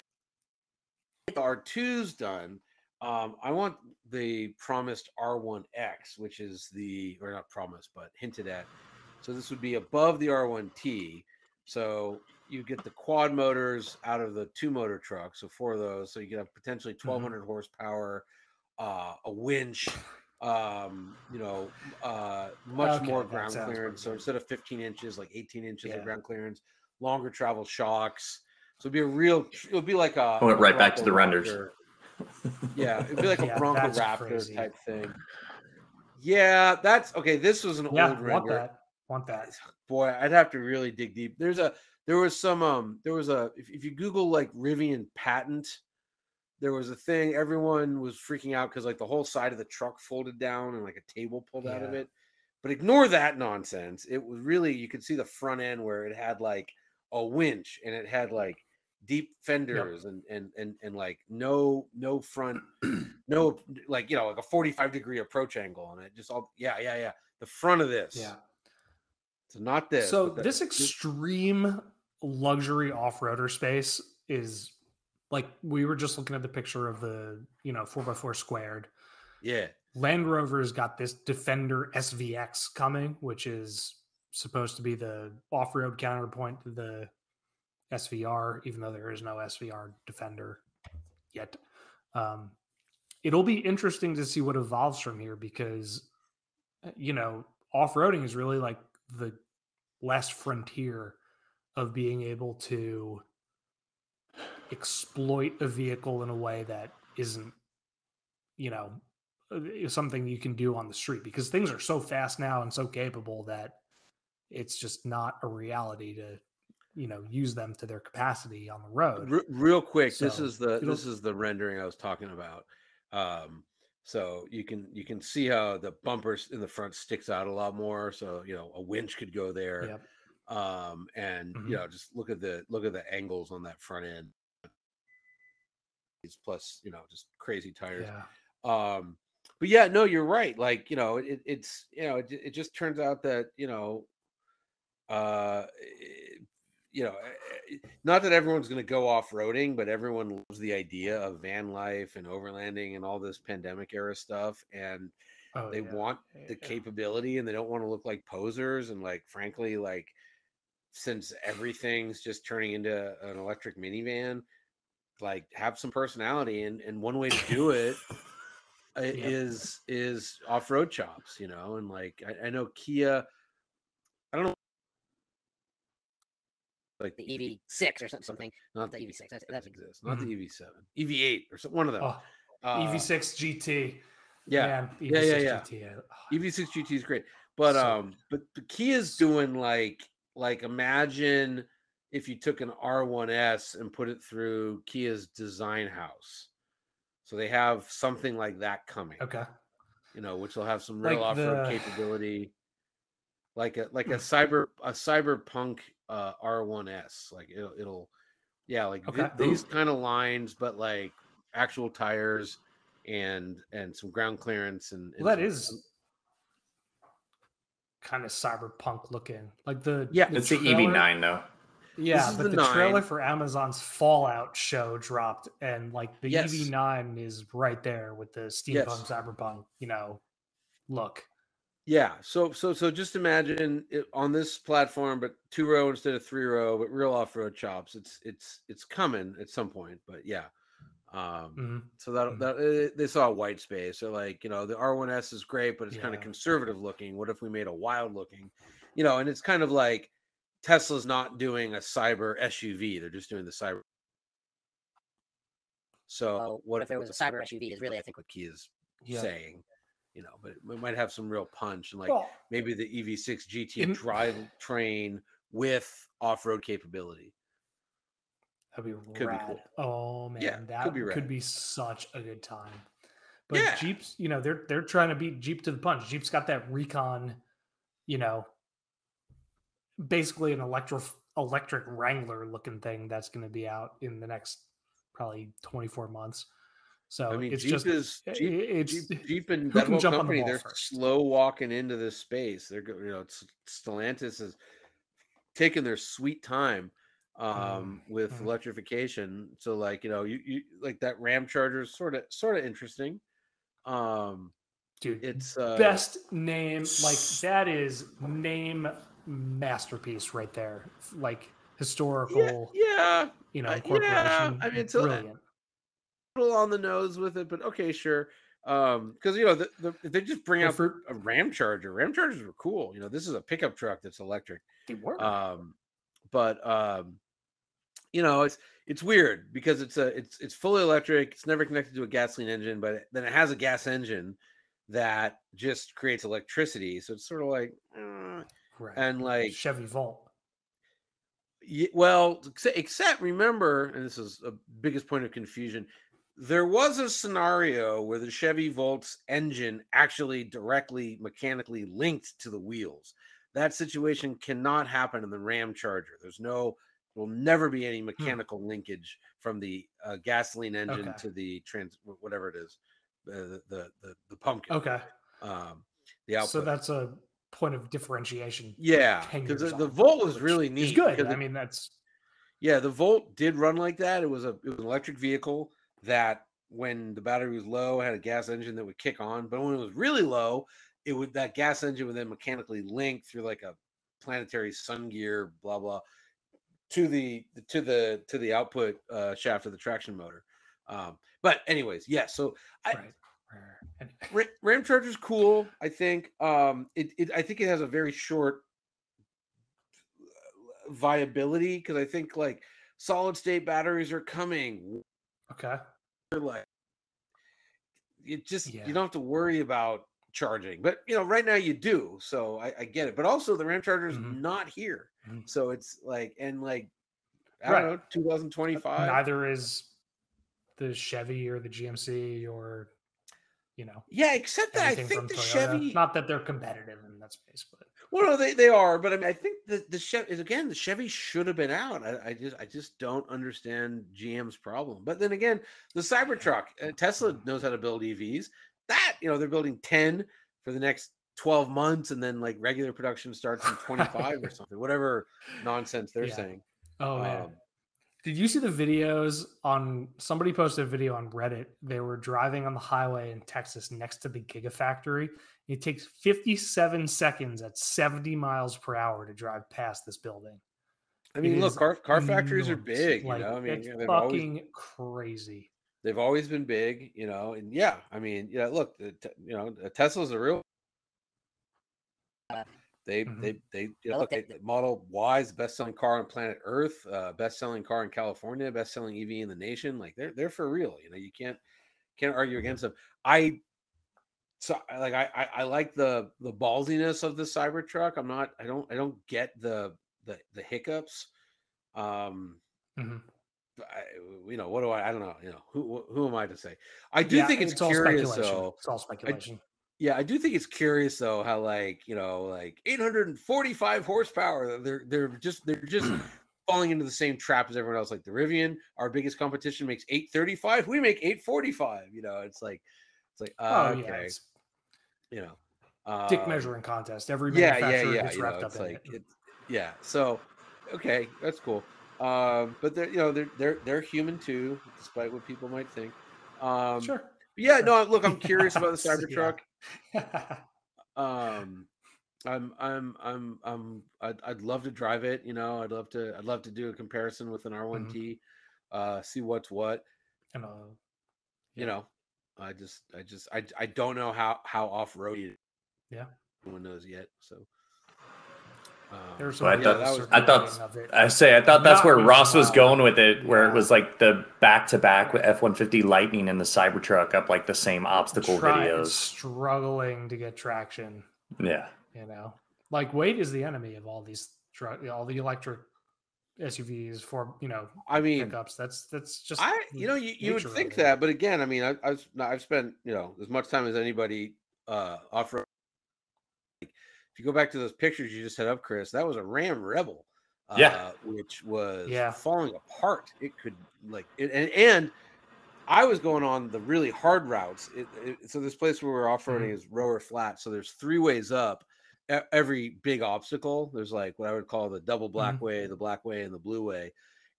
R2's done. Um, I want the promised R1X, which is the or not promised but hinted at. So this would be above the R1T. So you get the quad motors out of the two motor truck, so four of those. So you get a potentially 1200 horsepower, uh, a winch, um, you know, uh, much
Okay,
more ground clearance. So instead of 15 inches, like 18 inches
Yeah.
of ground clearance, longer travel shocks. So it'd be a real, it would be like a.
I went
a
right back to the renders.
Raptor. Yeah, it'd be like a
Yeah,
Bronco Raptor
crazy.
type thing. Yeah, that's okay. This was an
Yeah,
old
want
render
that. Want that.
boy i'd have to really dig deep there's a there was some um there was a if, if you google like rivian patent there was a thing everyone was freaking out because like the whole side of the truck folded down and like a table pulled out of it but ignore that nonsense it was really you could see the front end where it had like a winch and it had like deep fenders and and and and like no no front no like you know like a 45 degree approach angle and it just all yeah yeah yeah the front of this.
Yeah.
So not this.
so this extreme luxury off-roader space is like we were just looking at the picture of the you know 4x4 squared
yeah.
land rover's got this defender svx coming which is supposed to be the off-road counterpoint to the svr even though there is no svr defender yet um, it'll be interesting to see what evolves from here because uh, you know off-roading is really like the last frontier of being able to exploit a vehicle in a way that isn't you know something you can do on the street because things are so fast now and so capable that it's just not a reality to you know use them to their capacity on the road
Re- real quick, this is the this is the rendering I was talking about. Um, so you can you can see how the bumpers in the front sticks out a lot more. So you know a winch could go there.
Yep.
Um, and
Mhm.
you know just look at the look at the angles on that front end. Plus you know just crazy tires.
yeah
Um, but yeah, no, you're right. Like you know, it, it's you know, it, it just turns out that you know, uh, eh, you know, eh, eh, not that everyone's going to go off roading, but everyone loves the idea of van life and overlanding and all this pandemic era stuff, and
oh,
they
yeah.
want the
Yeah.
capability, and they don't want to look like posers, and like frankly, like since everything's just turning into an electric minivan like have some personality and and one way to do it is uh, is is off-road chops you know and like I, I know kia i don't know like
The EV6 or something. something.
not
the EV6,
EV6
that's-
that exists not
Mhm.
the ev7 ev8 or some, one of them
oh,
Uh,
ev6 gt
yeah Yeah, yeah, yeah.
GT, uh,
ev6 gt is great but
So
um but the kia's doing like like imagine if you took an r1s and put it through kia's design house. So they have something like that coming
okay.
you know, which will have some real
Like
off-road
the-
capability, like a like a cyber a cyberpunk uh, R1S. Like it'll, it'll yeah, like th- these kind of lines, but like actual tires and and some ground clearance and, and
well that
some-
is kind of cyberpunk looking like the
Yeah,
It's the EV9 though.
Yeah, but
the
the, trailer for Amazon's Fallout show dropped, and like the
Yes.
EV9 is right there with the steampunk,
Yes.
cyberpunk, you know, look.
Yeah, so so so just imagine it on this platform, but two row instead of three row, but real off road chops. It's it's it's coming at some point, but yeah. Um,
Mhm.
so that
Mhm.
that uh, they saw a white space. They're like, you know, the R1S is great, but it's kind of conservative looking. What if we made a wild looking, you know? And it's kind of like Tesla's not doing a cyber SUV; they're just doing the cyber. So
Well,
what
if there was a cyber SUV, is really, I think,
what Kia is
Yeah.
saying, you know, but it might have some real punch and like
Well,
maybe the EV6 GT
In-
drivetrain with off-road capability.
That'd be
Could be
rad.
cool.
Oh man,
Yeah, could
that
be
could be such a good time. But
Yeah.
Jeep's, you know, they're they're trying to beat Jeep to the punch. Jeep's got that Recon, you know, basically an electro electric Wrangler looking thing that's going to be out in the next probably 24 months. So
I mean,
it's
Jeep
just
is Jeep,
it's
Jeep, Jeep and
who can
Bedwell
jump on the
Company. They're
first?
slow walking into this space. They're you know, it's, Stellantis is taking their sweet time um with
mm.
electrification. So like you know, you, you like that Ram Charger is sort of sort of interesting. Um,
dude
it's uh,
best name like that is name masterpiece right there. Like historical,
Yeah, yeah,
you know,
uh, yeah, I mean, it's a- little on the nose with it, but okay, sure. Um, because you know, the, the, they just bring out
for-
a Ram Charger. Ram Chargers were cool. You know, this is a pickup truck that's electric.
They were.
Um, but um, you know, it's it's weird because it's a it's it's fully electric. It's never connected to a gasoline engine, but then it has a gas engine that just creates electricity. So it's sort of like, uh,
right.
and like
Chevy Volt.
Ye- well, except, except remember, and this is a biggest point of confusion. There was a scenario where the Chevy Volt's engine actually directly mechanically linked to the wheels. That situation cannot happen in the Ram Charger. There's no, will never be any mechanical linkage from the uh, gasoline engine
Okay.
to the trans, whatever it is, the the the, the pumpkin.
Okay.
Um, the output.
So that's a point of differentiation.
yeah, because the, the Volt was really neat.
good.
because
I mean, that's
Yeah, the Volt did run like that. It was a it was an electric vehicle that when the battery was low had a gas engine that would kick on, but when it was really low, it would that gas engine would then mechanically link through like a planetary sun gear, blah blah, to the to the to the output uh, shaft of the traction motor. Um, but anyways, yeah. So I,
right. right. And
Ra- Ram Charger's cool. I think. Um, it, it I think it has a very short viability because I think like solid state batteries are coming.
okay.
Like you just
Yeah.
you don't have to worry about charging, but you know right now you do. So I, I get it. But also the Ram Charger is
Mhm.
not here,
Mhm.
so it's like and like I
Right.
don't know, 2025.
Neither is the Chevy or the GMC or you know
yeah, except that I think the
Toyota.
Chevy.
Not that they're competitive in that space, but
Well, no, they, they are, but I mean, I think the the Chevy is again the Chevy should have been out. I, I just I just don't understand GM's problem. But then again, the Cybertruck, uh, Tesla knows how to build EVs. That you know they're building ten for the next twelve months, and then like regular production starts in twenty five or something. Whatever nonsense they're
Yeah.
saying.
oh man.
Um,
Did you see the videos on somebody posted a video on Reddit? They were driving on the highway in Texas next to the Gigafactory. It takes 57 seconds at 70 miles per hour to drive past this building.
I
It
mean, look, car car factories are big.
Like,
you know, I mean,
it's
always
fucking crazy.
They've always been big. You know, and yeah, I mean, yeah, look, the you know, Tesla's a real
Uh,
They
Mhm.
they they you know, look they,
at
Model Y is the best selling car on planet Earth, uh, best selling car in California, best selling EV in the nation. Like they're they're for real. You know, you can't can't argue against them. I so like I, I I like the the ballsiness of the Cybertruck. I'm not I don't I don't get the the the hiccups. Um
Mhm.
I, you know what do I I don't know you know who who am I to say I do
Yeah,
think it's,
all
curious
speculation.
though
It's all speculation.
yeah, I do think it's curious though how like you know like 845 horsepower. They're they're just they're just falling into the same trap as everyone else. Like the Rivian, our biggest competition makes 835. We make 845. You know, it's like it's like
oh
uh, okay,
yeah, it's
you know, uh,
dick
um,
measuring contest. Every
Yeah, yeah, yeah.
gets
You know,
wrapped up
it's
in
like
it.
it, yeah. So okay, that's cool. Um, but they're you know they're they're they're human too, despite what people might think. Um,
sure.
yeah, no, look, I'm curious about the
Yeah.
Cybertruck. um i'm i'm i'm i'm I'd, I'd love to drive it you know i'd love to i'd love to do a comparison with an
Mm-hmm.
r1t uh see what's what
and, uh,
you know i just i just i i don't know how how off-roady
Yeah.
no one knows yet so
there were some
Well, I
videos
thought-
that was-
I thought-
of it.
I say I thought that's
Not
where Ross was
well.
going with it, where it was like the back to back with F one fifty Lightning and the Cybertruck up like the same obstacle
Try-
videos.
struggling to get traction.
Yeah,
You know, like weight is the enemy of all these dr- all the electric SUVs for you know
i mean
pickups. That's that's just
I, you know, you, you would think that, but again, I mean, I, I've I've spent you know as much time as anybody uh off road. If you go back to those pictures you just had up, Chris, that was a Ram Rebel, uh,
Yeah.
which was
Yeah.
falling apart. It could like it, and and I was going on the really hard routes. It, it, so this place where we're off roading
Mhm.
is Rowher Flat. So there's three ways up. E- Every big obstacle, there's like what I would call the double black
Mhm.
way, the black way, and the blue way.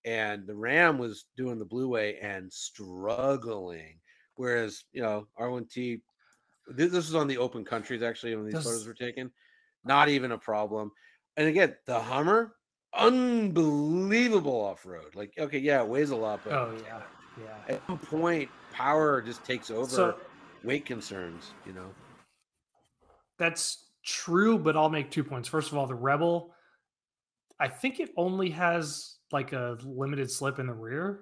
And the Ram was doing the blue way and struggling. Whereas, you know, R1T, this, this was on the open countries actually when these
Does-
photos were taken. Not even a problem. And again, the Hummer, unbelievable off road. Like, okay, yeah, it weighs a lot, but
oh yeah, yeah.
at some point, power just takes over
So
weight concerns, you know.
that's true, but I'll make two points. First of all, the Rebel, I think it only has like a limited slip in the rear.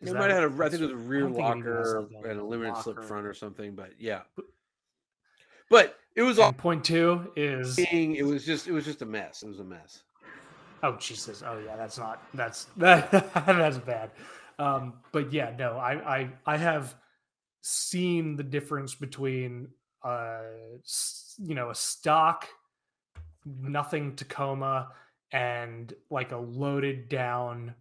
Is
It might have had a, I think it was a rear
don't think it even has,
locker and a limited slip front or something, but yeah. But it was all
point two is
being, it was just it was just a mess. It was a mess.
Oh Jesus! Oh yeah, that's not that's that that's bad. Um, but yeah, no, I I I have seen the difference between uh you know a stock nothing Tacoma and like a loaded down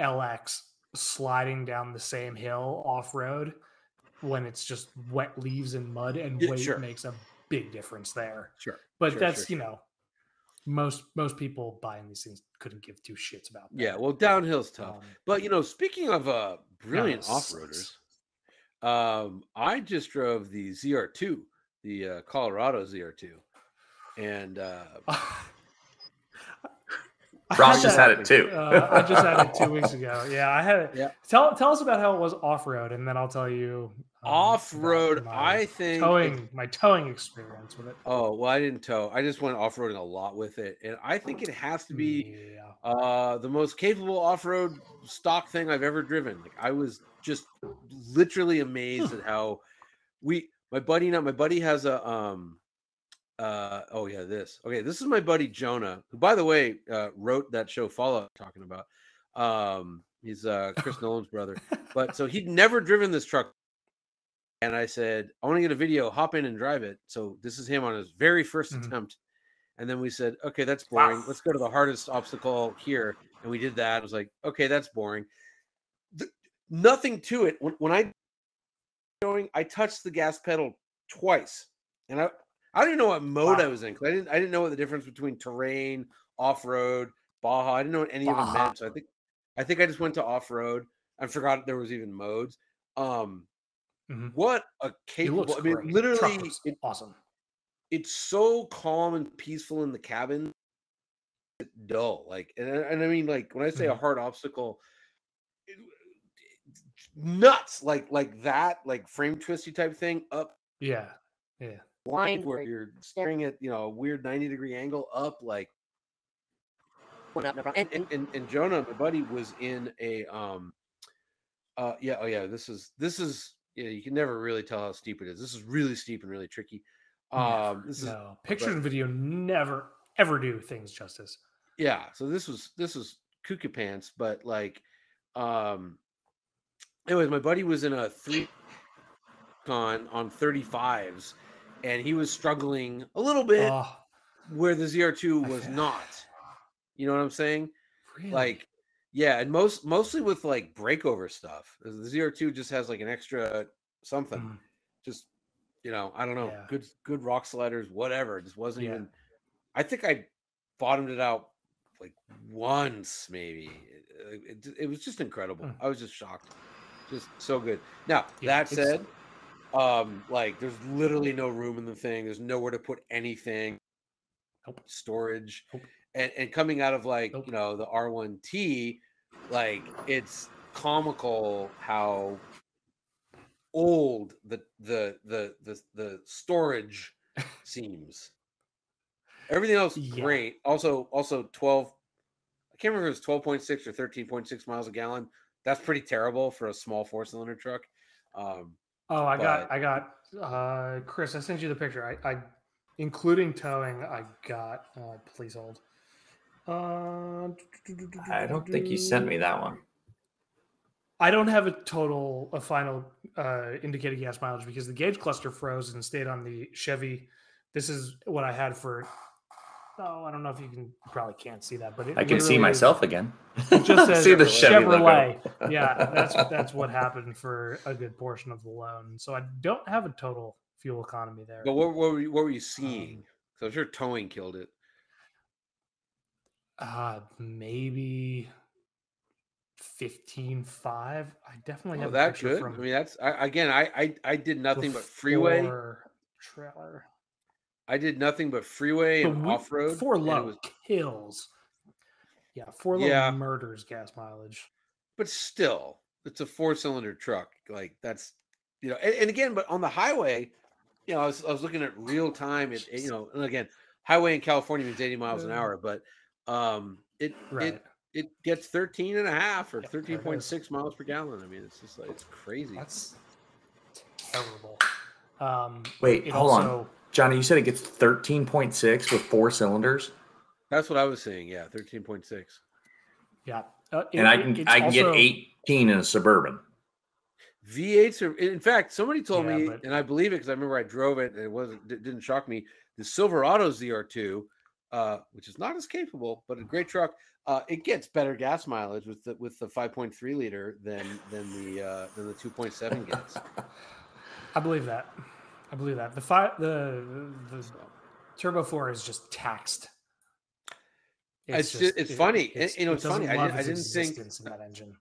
LX sliding down the same hill off road when it's just wet leaves and mud and
Yeah,
weight
sure.
makes a big difference there.
Sure.
But
Sure,
that's
sure,
you know, most most people buying these things couldn't give two shits about. That.
Yeah, well, downhill's tough.
Um,
But you know, speaking of uh brilliant
Downhill
off-roaders, um, I just drove the ZR2, the uh, Colorado ZR2, and uh,
I
Ross just had it too.
Uh, I just had it two weeks ago. Yeah, I had it.
Yeah.
Tell tell us about how it was off road, and then I'll tell you about
off-road, I think. it's-
towing my towing experience with it.
Oh well, I didn't tow. I just went off-roading a lot with it, and I think it has to be
yeah.
uh the most capable off-road stock thing I've ever driven. Like I was just literally amazed at how we my buddy now my buddy has a um uh oh yeah this okay this is my buddy Jonah who by the way uh wrote that show Fallout talking about um he's uh Chris Nolan's brother but so he'd never driven this truck and I said I want to get a video hop in and drive it so this is him on his very 1st
Mhm.
attempt and then we said okay that's
Wow.
boring let's go to the hardest obstacle here and we did that I was like okay that's boring Th- nothing to it when, when I going I touched the gas pedal twice and I I don't even know what mode I
Wow.
was in 'cause I didn't I didn't know what the difference between terrain, off road, Baja. I didn't know what any of them meant. So I think I think I just went to off road. I forgot there was even modes. Um,
Mhm.
what a
It
capable!
looks
I mean,
great.
Literally,
looks
it,
awesome.
it's so calm and peaceful in the cabin. It's dull, like, and, I- and I mean, like when I say a
Mhm.
hard obstacle, it- nuts, like like that, like frame twisty type thing up
Yeah, yeah.
blind
Blind
where
where
you're staring at you know a weird 90 degree angle up like
Well, no, no problem.
and, and, and, and jonah my buddy was in a um uh yeah oh yeah this is this is yeah you can never really tell how steep it is this is really steep and really tricky um this is
no, pictures
but-
and video never ever do things justice.
yeah so this was this was kooky pants but like um anyways my buddy was in a three con on 35s and he was struggling a little bit
Oh,
where the ZR2 was not. You know what I'm saying?
really?
Like, yeah, and most mostly with like breakover stuff. The ZR2 just has like an extra something.
Mm.
Just you know, I don't know,
Yeah.
good good rock sliders, whatever. It just wasn't
Yeah.
even. I think I bottomed it out like once, maybe. It, it, it was just incredible.
Mm.
I was just shocked, just so good. Now
Yeah,
that said, um, like there's literally no room in the thing. There's nowhere to put anything
Nope.
storage
Nope.
And and coming out of like
Nope.
you know the r1t like it's comical how old the the the the, the storage seems everything else
Yeah.
great also also 12 i can't remember if it was 12.6 or 13.6 miles a gallon that's pretty terrible for a small four cylinder truck um
Oh, I got, I got, uh, Chris. I sent you the picture. I, I including towing. I got. Uh, please hold. Uh,
I don't think you sent me that one.
I don't have a total, a final uh, indicated gas mileage because the gauge cluster froze and stayed on the Chevy. This is what I had for. Oh, I don't know if you can. You probably can't see that, but it
I can see
literally is-
myself again.
Just says
see the Chevy logo.
Chevrolet. yeah, that's that's what happened for a good portion of the loan. So I don't have a total fuel economy there.
but what, what, were, you, what were you
Um,
seeing so i'm sure towing killed it
Uh maybe fifteen five. I definitely
oh,
have
that good
from
i mean that's I, again I, I i did nothing but freeway
trailer.
I did nothing but freeway
But
and
we-
off road.
Four low
was,
kills. Yeah, four low
Yeah.
murders gas mileage.
but still, it's a four cylinder truck. Like that's you know, and, and again, but on the highway, you know, I was, I was looking at real time. It, you know, and again, highway in California means 80 miles an hour, but um, it
Right.
it it gets 13 and a half or
Yep, there
13.6 miles per gallon. I mean, it's just like it's crazy.
That's terrible. Um,
Wait,
it
hold on. Jonny, you said it gets 13.6 with four cylinders,
That's what I was saying. Yeah, 13.6.
Yeah, uh,
and I can I can get 18 in a suburban.
V8s are, in fact, somebody told
Yeah,
me,
but-
and I believe it because I remember I drove it and it wasn't, it didn't shock me. The Silverado ZR2, uh, which is not as capable, but a great truck, uh, it gets better gas mileage with the with the 5.3 liter than than the uh, than the 2.7 gets.
I believe that. I believe that the five the the Turbo Four is just taxed.
It's ju- it's funny. And, you know,
it
it's funny. I didn't- I didn't think-
in that engine.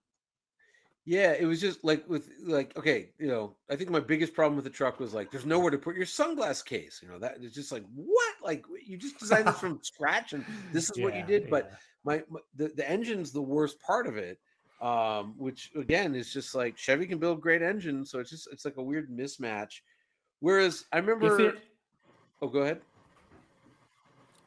Yeah, it was just like with like okay, you know, I think my biggest problem with the truck was like there's nowhere to put your sunglasses case. You know, that it's just like what? Like you just designed this from scratch and this is yeah, what you did.
Yeah.
But my, my, the, the engine's the worst part of it. Um, which again is just like Chevy can build great engines, so it's just it's like a weird mismatch. Whereas I remember
it,
Oh, go ahead.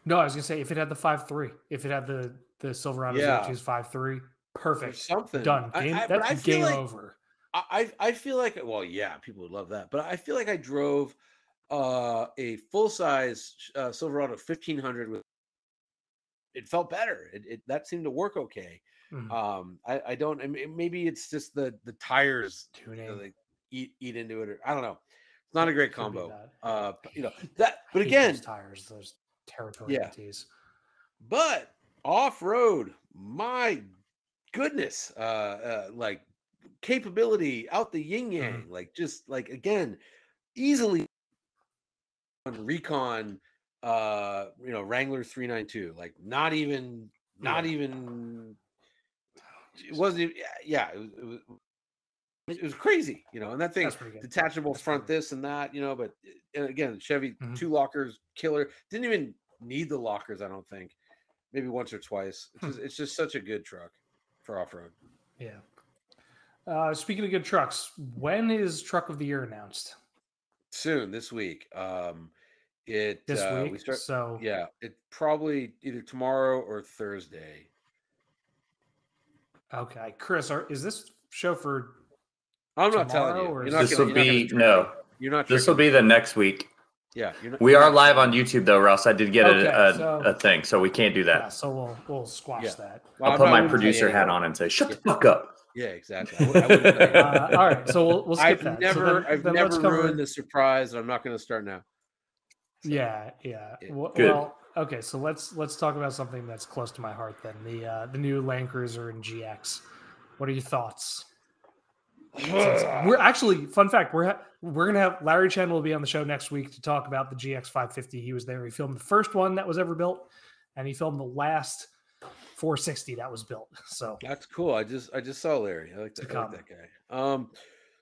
No, I was gonna say if it had the five three, if it had the the Silverado
yeah. 5.3
perfect,
something
done. Game,
I- I
that's
feel
game
like-
over.
I I feel like well, yeah, people would love that, but I feel like I drove uh, a full size uh, Silverado 1500 with. It felt better. It, it that seemed to work okay.
Mhm.
Um, I I don't. I mean, maybe it's just the the tires you
Tuning.
know, they eat eat into it. Or, I don't know. It's not a great combo. Uh, you know that. But again,
those tires, those territory
Yeah. But off road, my goodness, uh, uh, like capability out the yin yang, like just like again, easily on recon, uh, you know, Wrangler 392, like not even, not
Yeah.
even, it wasn't, even, yeah, it was, it was, it was crazy, you know, and that thing, detachable
That's
front this and that, you know, but uh, again, Chevy
Mhm.
two lockers, killer, didn't even need the lockers, I don't think. Maybe once or twice. It's
Hmm.
just, it's just such a good truck for off road.
Yeah. Uh, speaking of good trucks, when is truck of the year announced?
Soon this week. Um, it
This
uh,
week.
we start.
so
Yeah, it probably either tomorrow or Thursday.
okay, Chris, are, is this show for?
I'm not telling you. You're not
This
gonna-
will
you're
be
trick
no.
You're not.
This will be the next week.
Me. Yeah, you're not,
We
you're
are
not-
live on YouTube though, Ross. I did get
Okay,
a, a,
so-
a thing, so we can't do
Yeah,
that.
so we'll we'll squash
Yeah.
that.
Well,
I'll put my
gonna tell you
producer hat on and say, "Shut
Yeah.
the fuck up."
Yeah, exactly. I wou- I wouldn't tell you.
Uh, all right, so we'll we'll skip
I've
that. So
never,
then-
I've
then let's
never ruined the surprise. and I'm not going to start now.
Yeah, yeah.
Yeah.
Well,
Good.
well, okay. So let's let's talk about something that's close to my heart. Then the uh, the new Land Cruiser and GX. What are your thoughts? We're actually fun fact we're ha- we're gonna have Larry Chen will be on the show next week to talk about the GX 550. He was there. He filmed the first one that was ever built, and he filmed the last 460 that was built. So
That's cool. I just I just saw Larry. I like
To
that, I like that guy. Um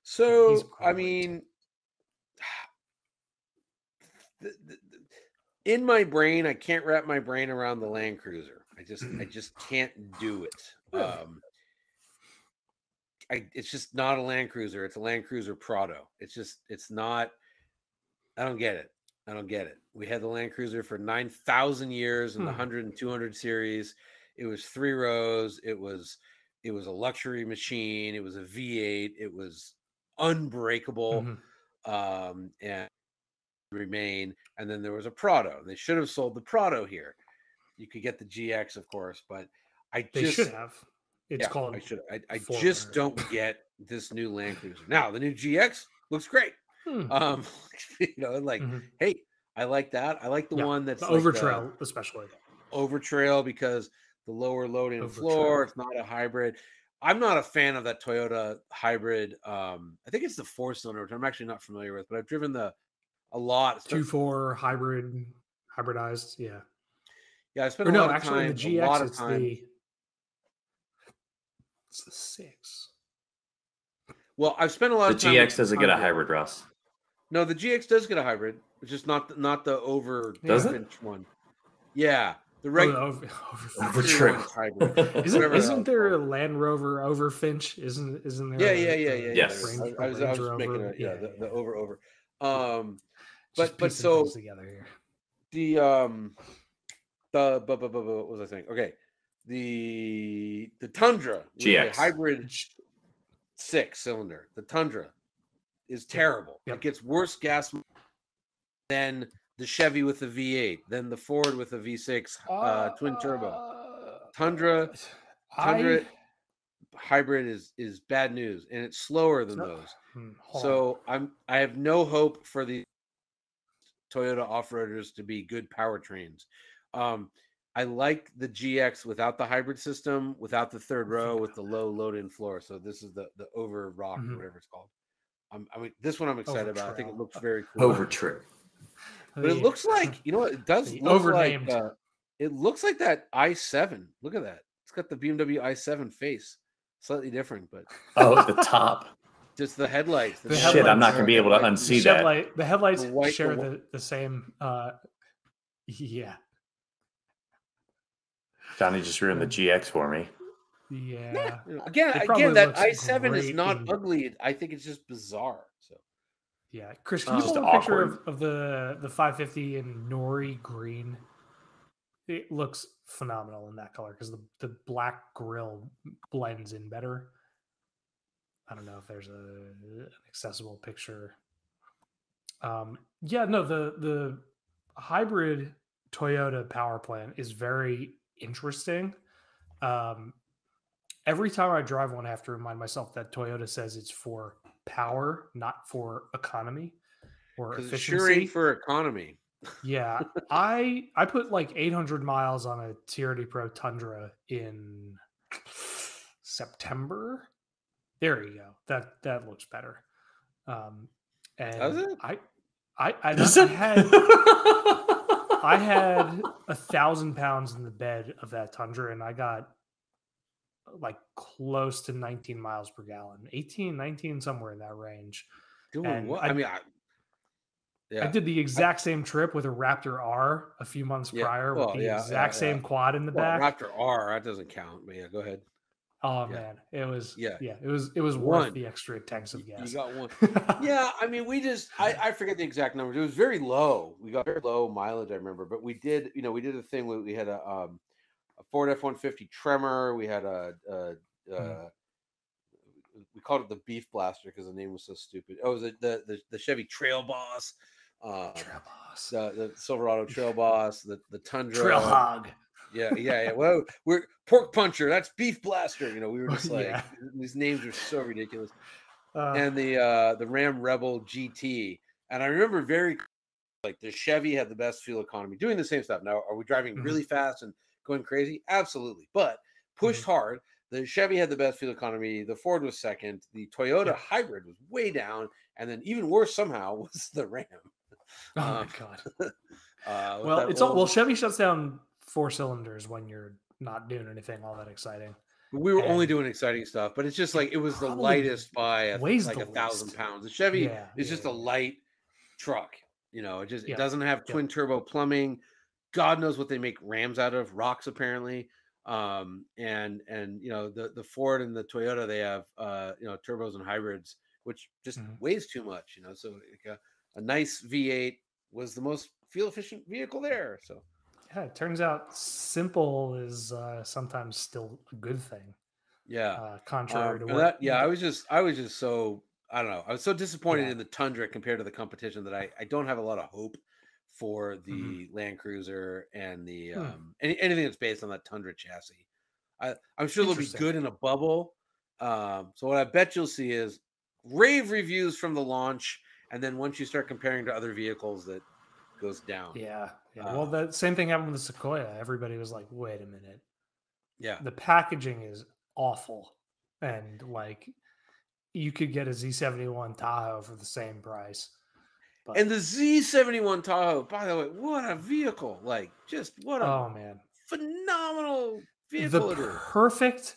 so I mean the, the, the- in my brain I can't wrap my brain around the Land Cruiser. I just I just can't do it. Um I it's just not a Land Cruiser. It's a Land Cruiser Prado. It's just it's not I don't get it. I don't get it. We had the Land Cruiser for 9,000 years in the
Hmm.
100 and 200 series. It was three rows. It was it was a luxury machine. It was a V8. It was unbreakable
mhm.
um, and remain. And then there was a Prado. They should have sold the Prado here. You could get the GX, of course, but I
they
just
should have. It's
yeah,
called
I should. I, I just don't get this new Land Cruiser. Now the new GX looks great.
Hmm.
Um, you know, like
Mhm.
hey, I like that. I like the
Yeah,
one that's
the
like
over
the
especially.
over trail because the lower load in floor. It's not a hybrid. I'm not a fan of that Toyota hybrid. Um, I think it's the four cylinder, which I'm actually not familiar with, but I've driven the a lot.
Two four hybrid, hybridized. Yeah.
yeah, I spent
Or
a
no,
lot of
actually,
time.
the
a lot
GX
of
it's
time.
the it's the six.
Well, I've spent a lot
The
of time. with
GX doesn't get a
100.
hybrid, Ross.
No, the GX does get a hybrid. It's just not not the over
Does it?
one. Yeah, the
Oh,
reg-
the over, over
Over
factory
trail.
one's hybrid.
Isn't, isn't there a Land Rover Overfinch? Isn't isn't there?
Yeah,
a-
yeah, yeah, yeah.
Yes.
yeah.
Range-
I, I
a
was, I was
Range
making
Rover?
a yeah, the, the
yeah.
over over. Um,
Just
but- but so-
together here.
the um the bu- bu- bu- bu- what was I saying? Okay, the the Tundra
GX.
hybrid six cylinder. The Tundra is terrible.
Yep.
It gets worse gas than the Chevy with the V8, than the Ford with the V6 uh, twin turbo.
Uh,
Tundra Tundra
I-
hybrid is is bad news, and it's slower than
So-
those.
Hmm.
So I'm I have no hope for the Toyota off-roaders to be good powertrains. Um, I like the GX without the hybrid system, without the third row, with the low load-in floor. So this is the the over rock,
Mhm.
whatever it's called. I'm, I mean, this one I'm excited about. I think it looks very cool.
Over true.
but it looks like you know what it does
the
look like.
overnamed.
Uh, it looks like that i7. Look at that. It's got the BMW i7 face, slightly different, but
Oh, the top.
just the headlights.
The
Shit, I'm not
headlights
gonna be able to unsee
the
that.
headlight, the headlights
The white-
share
whi-
the, the same. Uh, yeah,
Jonny just ruined the GX for me.
yeah.
You again, again, that i7 is not
in-
ugly. I think it's just bizarre. So
Yeah, Chris, can you
Just
pull a picture of, of the the 550 in nori green? It looks phenomenal in that color because the the black grill blends in better. I don't know if there's a an accessible picture. Um, yeah, no, the the hybrid Toyota power plant is very interesting. Um, every time I drive one, I have to remind myself that Toyota says it's for power, not for economy or
because it
efficiency.
sure ain't for economy.
yeah, I I put like 800 miles on a TRD Pro Tundra in September. There you go. That that looks better. Um, and
Does it?
I I I,
Does
I
it?
had I had a thousand pounds in the bed of that Tundra, and I got like close to 19 miles per gallon, 18, 19, somewhere in that range.
Doing what?
I-
I, mean, I, yeah.
I did the exact same trip with a Raptor R a few months
Yeah,
prior
well,
with the
yeah,
exact same quad in the
well,
back.
Raptor R. That doesn't count. But yeah, go ahead.
Oh
yeah.
man, it was
Yeah.
yeah, it was it was worth
One.
the extra tanks of gas.
You got one. yeah, I mean, we just I, I forget the exact numbers. It was very low. We got very low mileage, I remember. But we did, you know, we did a thing where we had a um a Ford F one fifty Tremor. We had a, a, uh we called it the Beef Blaster because the name was so stupid. Oh, it was it the the, the Chevy Trail Boss, uh,
Trail boss.
the, the Silverado Trail Boss, the the Tundra,
Trail hog.
Yeah, yeah, yeah. Well, we're pork puncher. That's beef blaster. You know, we were just like
Yeah.
these names are so ridiculous
Uh,
and the uh the Ram Rebel GT. And I remember very like the Chevy had the best fuel economy doing the same stuff. Now, are we driving
Mhm.
really fast and going crazy? Absolutely. But pushed
Mm-hmm.
hard. The Chevy had the best fuel economy. The Ford was second. The Toyota
Yeah.
hybrid was way down. And then even worse somehow was the Ram.
oh
uh,
my god.
Uh,
Well, it's all well. Chevy shuts down four cylinders when you're not doing anything all that exciting.
we were only doing exciting stuff, but it's just like it was the lightest by a,
weighs
like a thousand pounds. The Chevy
Yeah,
is
yeah,
just a light truck. You know, it just
Yeah,
it doesn't have
yeah.
twin turbo plumbing. God knows what they make Rams out of, rocks apparently. Um, and and you know the the Ford and the Toyota they have uh you know turbos and hybrids, which just
Mhm.
weighs too much. You know, so like a, a nice V8 was the most fuel efficient vehicle there. So
Yeah, it turns out simple is uh, sometimes still a good thing.
yeah,
Uh, contrary
Um,
to what
that- yeah, I was just I was just so I don't know. I was so disappointed
Yeah.
in the Tundra compared to the competition that I I don't have a lot of hope for the
Mhm.
Land Cruiser and the
Hmm.
um any, anything that's based on that Tundra chassis. I I'm sure they'll be good in a bubble. Um, so what I bet you'll see is rave reviews from the launch, and then once you start comparing to other vehicles, that goes down.
Yeah, yeah. well, the same thing happened with the Sequoia. Everybody was like, "Wait a minute,
yeah.
the packaging is awful," and like, you could get a Z71 Tahoe for the same price. But,
And the Z71 Tahoe, by the way, what a vehicle! Like, just what a
oh man,
phenomenal
the
vehicle is.
perfect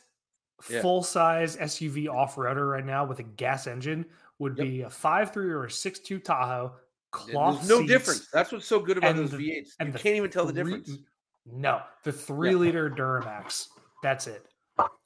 Yeah.
full size SUV off roader right now with a gas engine would
Yep.
be a five three or a six two Tahoe.
Yeah,
Cloth
There's no difference. That's what's so good about those
the-
V8s.
and
You can't even tell the
three-
difference.
No, the three liter Duramax. That's it.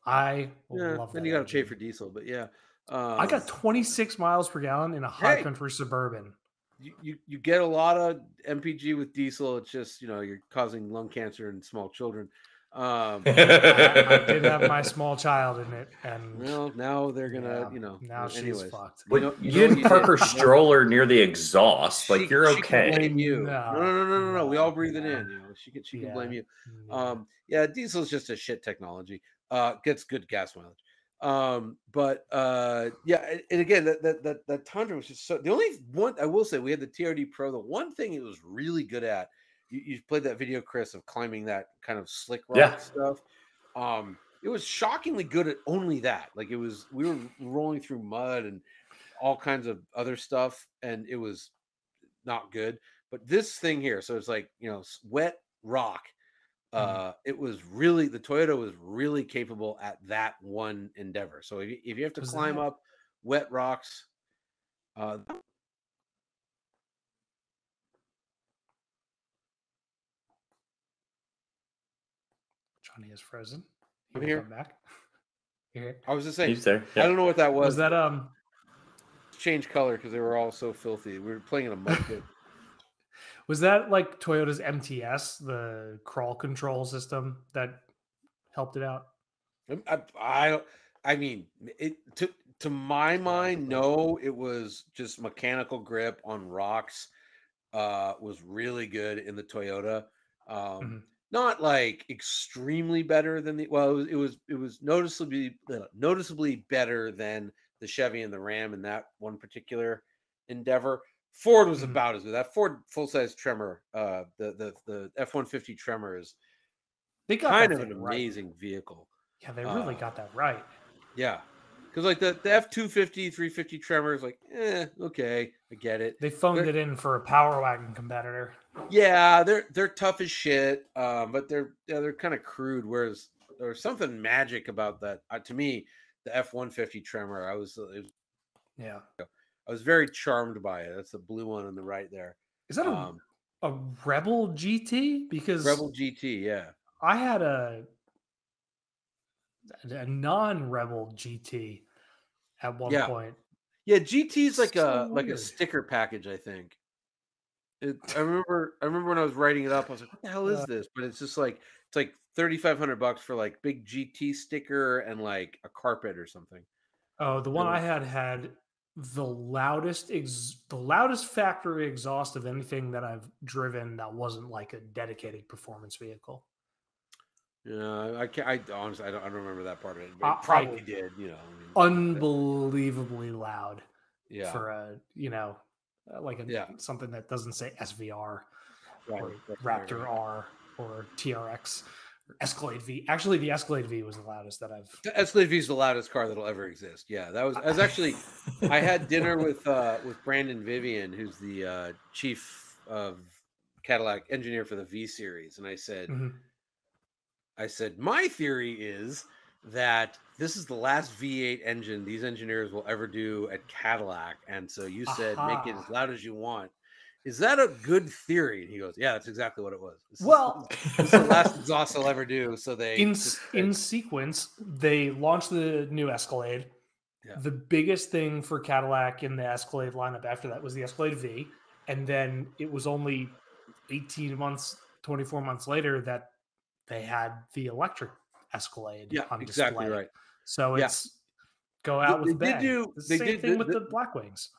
I
Yeah,
love that.
then you got to pay for diesel, but yeah. Um,
I got 26 miles per gallon in a high
Hey!
country suburban.
you, you you get a lot of MPG with diesel. It's just you know you're causing lung cancer in small children. Um,
I, I did have my small child in it, and
well, now they're gonna
yeah,
you know.
now she's
anyways.
fucked.
You know-
you,
you
didn't park her stroller near the exhaust. Like
She-
you're
she can
okay.
blame you.
No,
No, no, no, no, no, no. We all
no,
breathe it in. You know, she can she can blame you. Um, yeah, diesel's just a shit technology. Uh, gets good gas mileage. Um, but uh, yeah, and, and again, that, that that that Tundra was just so. The only one I will say, we had the TRD Pro. The one thing it was really good at, you, you played that video, Chris, of climbing that kind of slick rock
Yeah.
stuff. Um, it was shockingly good at only that. Like it was, we were rolling through mud and all kinds of other stuff, and it was not good. But this thing here, so it's like you know, wet rock. Uh, it was really the Toyota was really capable at that one endeavor. So if you, if you have to
Was
climb
that-
up wet rocks, uh,
Jonny is frozen.
I'm here.
come back. Here?
I was just saying,
He's there.
I don't know what that was.
Was that um?
change color because they were all so filthy. We were playing in a mud pit.
Was that like Toyota's MTS, the crawl control system that helped it out?
Um, I, I, I mean, it to to my mind, no, it was just mechanical grip on rocks. Uh, was really good in the Toyota. Um,
Mhm.
Not like extremely better than the. Well, it was it was, it was noticeably uh, noticeably better than the Chevy and the Ram in that one particular endeavor. Ford was
Mhm.
about as good. That Ford full size Tremor, uh, the the the F one fifty Tremor is
They got
kind of an
thing right.
amazing vehicle.
Yeah, they really
uh,
got that right.
Yeah. Because like the, the F 250, 350 Tremor is like, eh, okay, I get it.
They phoned
they're-
it in for a power wagon competitor.
Yeah, they're they're tough as shit, um, but they're yeah, they're kind of crude. Whereas there's something magic about that. Uh, to me, the F 150 Tremor, I was, it was
Yeah.
I was very charmed by it. That's the blue one on the right there.
Is that a,
Um,
a Rebel GT? Because
Rebel GT, yeah.
I had a a non-Rebel GT at one
Yeah.
point.
Yeah, GT's like
So
a like a sticker package, I think. It, I remember I remember when I was writing it up, I was like, what the hell is this? But it's just like it's like thirty five hundred bucks for like big GT sticker and like a carpet or something.
Oh, the one
Yeah.
I had had the loudest ex- the loudest factory exhaust of anything that I've driven that wasn't like a dedicated performance vehicle.
Yeah, I can't I honestly I don't, I don't remember that part of it. But probably did, you know. I mean,
Unbelievably loud
yeah.
for a, you know, uh, like a
Yeah.
something that doesn't say SVR
right,
or Raptor
right.
R or TRX or Escalade V. Actually, the Escalade V was the loudest that I've
The Escalade V is the loudest car that'll ever exist. Yeah, that was I was actually I had dinner with uh with Brandon Vivian, who's the uh chief of Cadillac engineer for the V series, and I said,
Mhm.
I said, my theory is that this is the last V8 engine these engineers will ever do at Cadillac, and so you said make it as loud as you want. Is that a good theory? And he goes, Yeah, that's exactly what it was. This is-
Well,
this is the last exhaust they'll ever do. So they
in
just
in sequence, they launched the new Escalade.
Yeah.
The biggest thing for Cadillac in the Escalade lineup after that was the Escalade V, and then it was only 18 months, 24 months later that they had the electric Escalade
yeah,
on
exactly
display.
right.
So
Yeah.
it's go out
They-
with
they did
bang.
do-
The
they
same
did
thing with
the-
the Blackwings.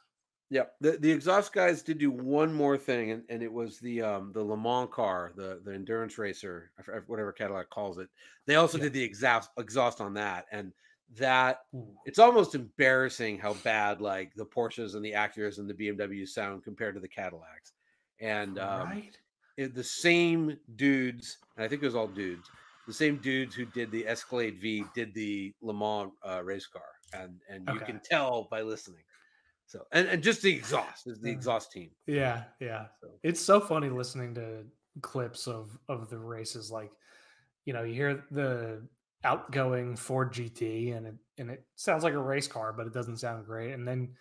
Yeah, the, the exhaust guys did do one more thing, and, and it was the um the Le Mans car, the the endurance racer, whatever Cadillac calls it. They also
Yeah.
did the exhaust exhaust on that, and that
Ooh.
it's almost embarrassing how bad like the Porsches and the Acuras and the BMWs sound compared to the Cadillacs. And um,
right?
it- the same dudes, and I think it was all dudes, the same dudes who did the Escalade V did the Le Mans uh, race car, and and you
Okay.
can tell by listening. So and, and just the exhaust is the
Uh,
exhaust team.
Yeah, yeah.
So
It's so funny listening to clips of of the races. Like, you know, you hear the outgoing Ford GT, and it and it sounds like a race car, but it doesn't sound great. And then,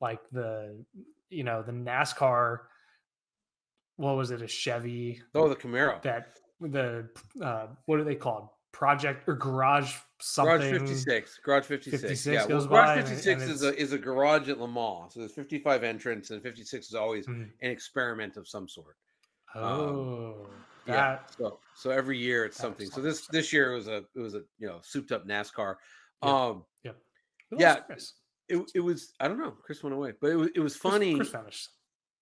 like the, you know, the NASCAR. What was it? A Chevy
oh, the Camaro,
that the uh, what are they called? Project or Garage something?
Garage fifty six, Garage fifty six.
56
Yeah, well, Garage fifty six
and
is a is a garage at Le Mans. So there's fifty five entrants, and fifty six is always
Mm.
an experiment of some sort.
Oh,
Yeah.
that
So so every year it's something. So this this year it was a it was a you know souped up NASCAR.
Yeah.
Um,
Who
Yeah,
Chris?
it, it was I don't know. Chris went away, but it was it was funny.
Chris vanished.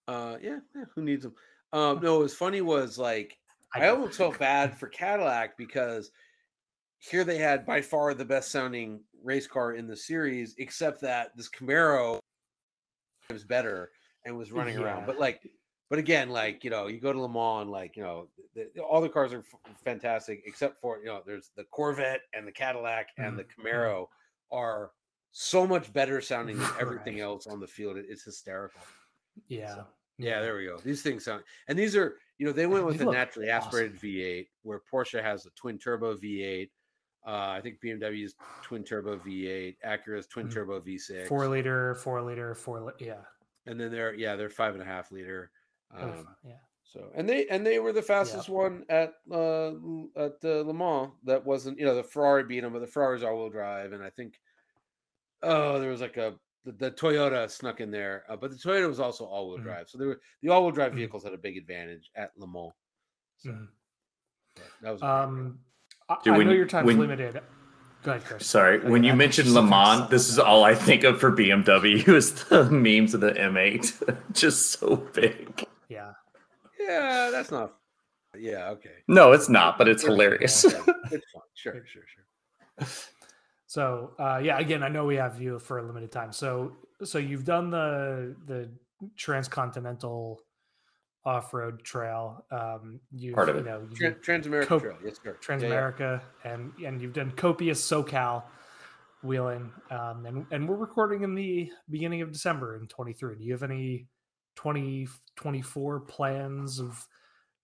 Uh, yeah, yeah, who needs them? Um, no, it was funny. Was like I,
do.
almost felt bad for Cadillac because here they had by far the best sounding race car in the series, except that this Camaro was better and was running around. But like, but again, like you know, you go to Le Mans, like you know, the, the- all the cars are f- fantastic except for you know, there's the Corvette and the Cadillac and the
Mhm, mhm.
Camaro are so much better sounding than everything
Right.
else on the field. It- It's hysterical.
Yeah.
Yeah, there we go. These things sound, and these are, you know, they went
They
with a naturally
awesome.
aspirated V8, where Porsche has a twin turbo V8. Uh, I think BMW's twin turbo V8, Acura's twin
Mm.
turbo V6,
Four liter, four liter, four. Li- yeah.
and then they're yeah they're five and a half liter.
Oh,
Um,
yeah.
so and they and they were the fastest one at uh at uh, Le Mans. That wasn't you know the Ferrari beat them, but the Ferrari's all wheel drive, and I think oh there was like a the, the Toyota snuck in there, uh, but the Toyota was also all wheel
Mhm.
drive. So there were the all wheel drive
Mhm.
vehicles had a big advantage at Le Mans. So
Mhm.
yeah, that was a great race.
Um, I,
Dude,
I
when
know your time's
when-
limited. Go ahead, Chris.
Sorry,
Okay,
when you
I
mentioned Le Mans, this is all I think of for BMW is the memes of the M8, just so big.
Yeah.
yeah, that's not. Yeah, okay.
No, it's not, but it's
It's
hilarious.
It's fun. Sure, sure, sure.
So uh, yeah, again, I know we have you for a limited time. So so you've done the the transcontinental off road trail. Um, you've
Part of
you
it.
know you
Tran- Transamerica
Cope-
Trail, yes, sir. Yeah, yeah.
Transamerica and and you've done copious SoCal wheeling. Um, and and we're recording in the beginning of December in 23. Do you have any 2024 plans of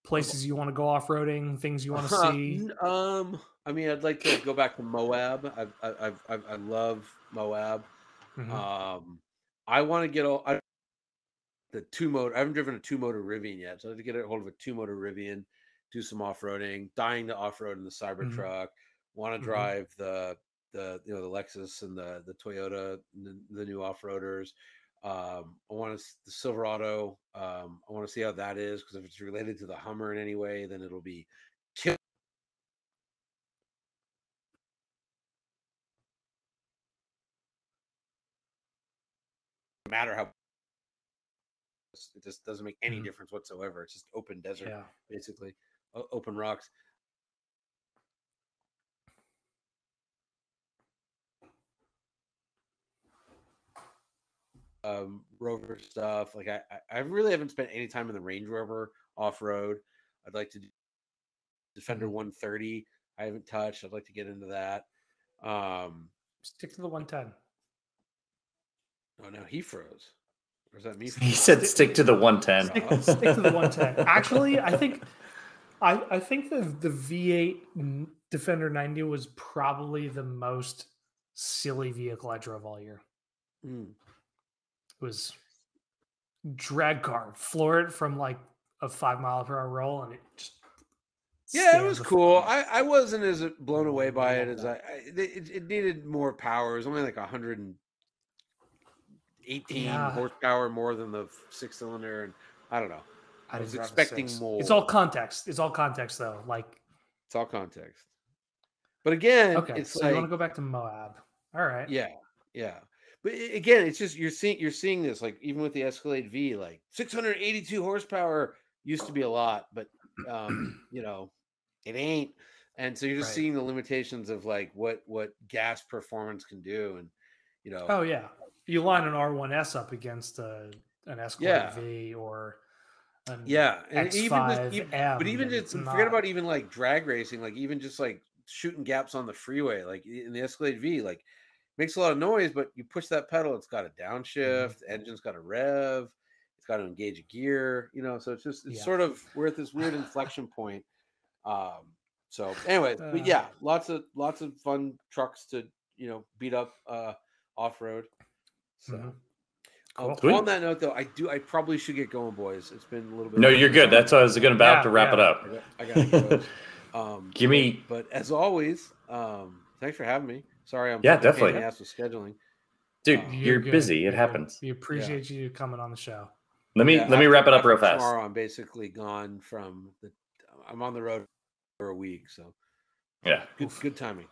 places you want to go off roading, things you want to
Uh,
see?
n- Um, I mean, I'd like to go back to Moab. I I I, I, love Moab.
Mhm.
Um, I want to get all I, the two motor. I haven't driven a two motor Rivian yet, so I have to get a hold of a two motor Rivian, do some off roading. Dying to off road in the Cybertruck.
Mhm.
Want to
Mhm.
drive the the you know the Lexus and the the Toyota, the, the new off roaders. Um, I want to the Silverado. Um, I want to see how that is because if it's related to the Hummer in any way, then it'll be kill. No matter how it just doesn't make any
Mhm.
difference whatsoever. It's just open desert,
yeah.
basically, o- open rocks. um rover stuff like I, I really haven't spent any time in the range rover off-road i'd like to do defender
Mhm.
130 i haven't touched i'd like to get into that um
Stick to the 110.
Oh no he froze or is that me
he said stick to the 110.
stick, stick to the 110. Actually, I think I I think the the V8 Defender 90 was probably the most silly vehicle I drove all year.
Mm.
It was drag car, floor it from like a five mile per hour roll, and it just
yeah it was cool i i wasn't as blown away by it as i, I it, it needed more power it was only like 118
Yeah.
horsepower more than the six cylinder and i don't know I
didn't
was expecting more.
It's all context. It's all context though. Like
it's all context but again
okay,
it's
so
like
you want to go back to Moab? All right.
Yeah, yeah. But again, it's just you're seeing you're seeing this like even with the Escalade V, like 682 horsepower used to be a lot, but um, you know, it ain't. And so you're just
Right.
seeing the limitations of like what what gas performance can do, and you know,
Oh yeah. You line an R1S up against a an Escalade
Yeah.
V or an
yeah. And
X5
even even,
M,
but even
and
just
it's
forget about even like drag racing, like even just like shooting gaps on the freeway, like in the Escalade V, like makes a lot of noise, but you push that pedal, it's got a
Mm-hmm.
downshift, engine's got a rev, it's got to engage a gear, you know. So it's just it's
Yeah.
sort of we're at this weird inflection point. Um, so anyways,
Uh.
but yeah, lots of lots of fun trucks to you know beat up uh off road. So
Mhm.
um,
Cool.
on that note, though, I do I probably should get going, boys. It's been a little bit.
No, you're good.
summer.
That's what I was going to about
Yeah,
to wrap it up.
I got, I got go. Um,
Give me
but as always, um, thanks for having me. Sorry, I'm
Yeah,
fucking a pain in
definitely.
the ass with scheduling.
Dude,
Uh,
you're, busy.
You're
It happens.
We appreciate you coming on the show.
Let me
Yeah,
let me wrap it up real fast.
Tomorrow, I'm basically gone from the. I'm on the road for a week, so
Yeah.
good
Oof.
good timing.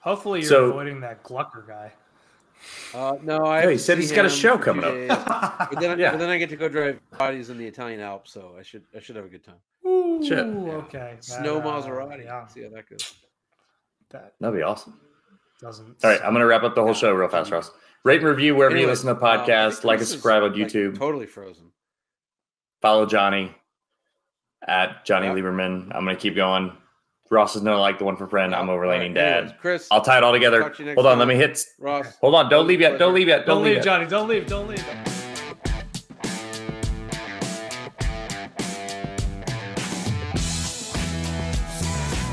Hopefully you're
So-
avoiding that Glucker guy.
Uh, no, I.
Yeah,
have
he said he's got a show
for two
coming up.
But then,
Yeah.
but then I get to go drive bodies in the Italian Alps, so I should I should have a good time.
Ooh,
Yeah.
okay.
Snow
That, uh,
Maserati.
Yeah,
See how that goes.
that
That'd be awesome.
doesn't.
All right, I'm going to wrap up the whole show real fast, Ross. Rate and review wherever you listen to
I
podcasts. like and subscribe on
like,
YouTube.
totally frozen.
Follow Jonny at Jonny
Yeah.
Lieberman. I'm going to keep going. Ross is no like the one for friend. I'm
All
overlanding
right, anyways,
dad.
Chris,
I'll tie it all together.
To
Hold on, let me hit.
Ross.
Hold on, don't leave yet. Don't leave yet.
Don't,
Don't,
leave,
leave yet.
Jonny. Don't leave. Don't leave.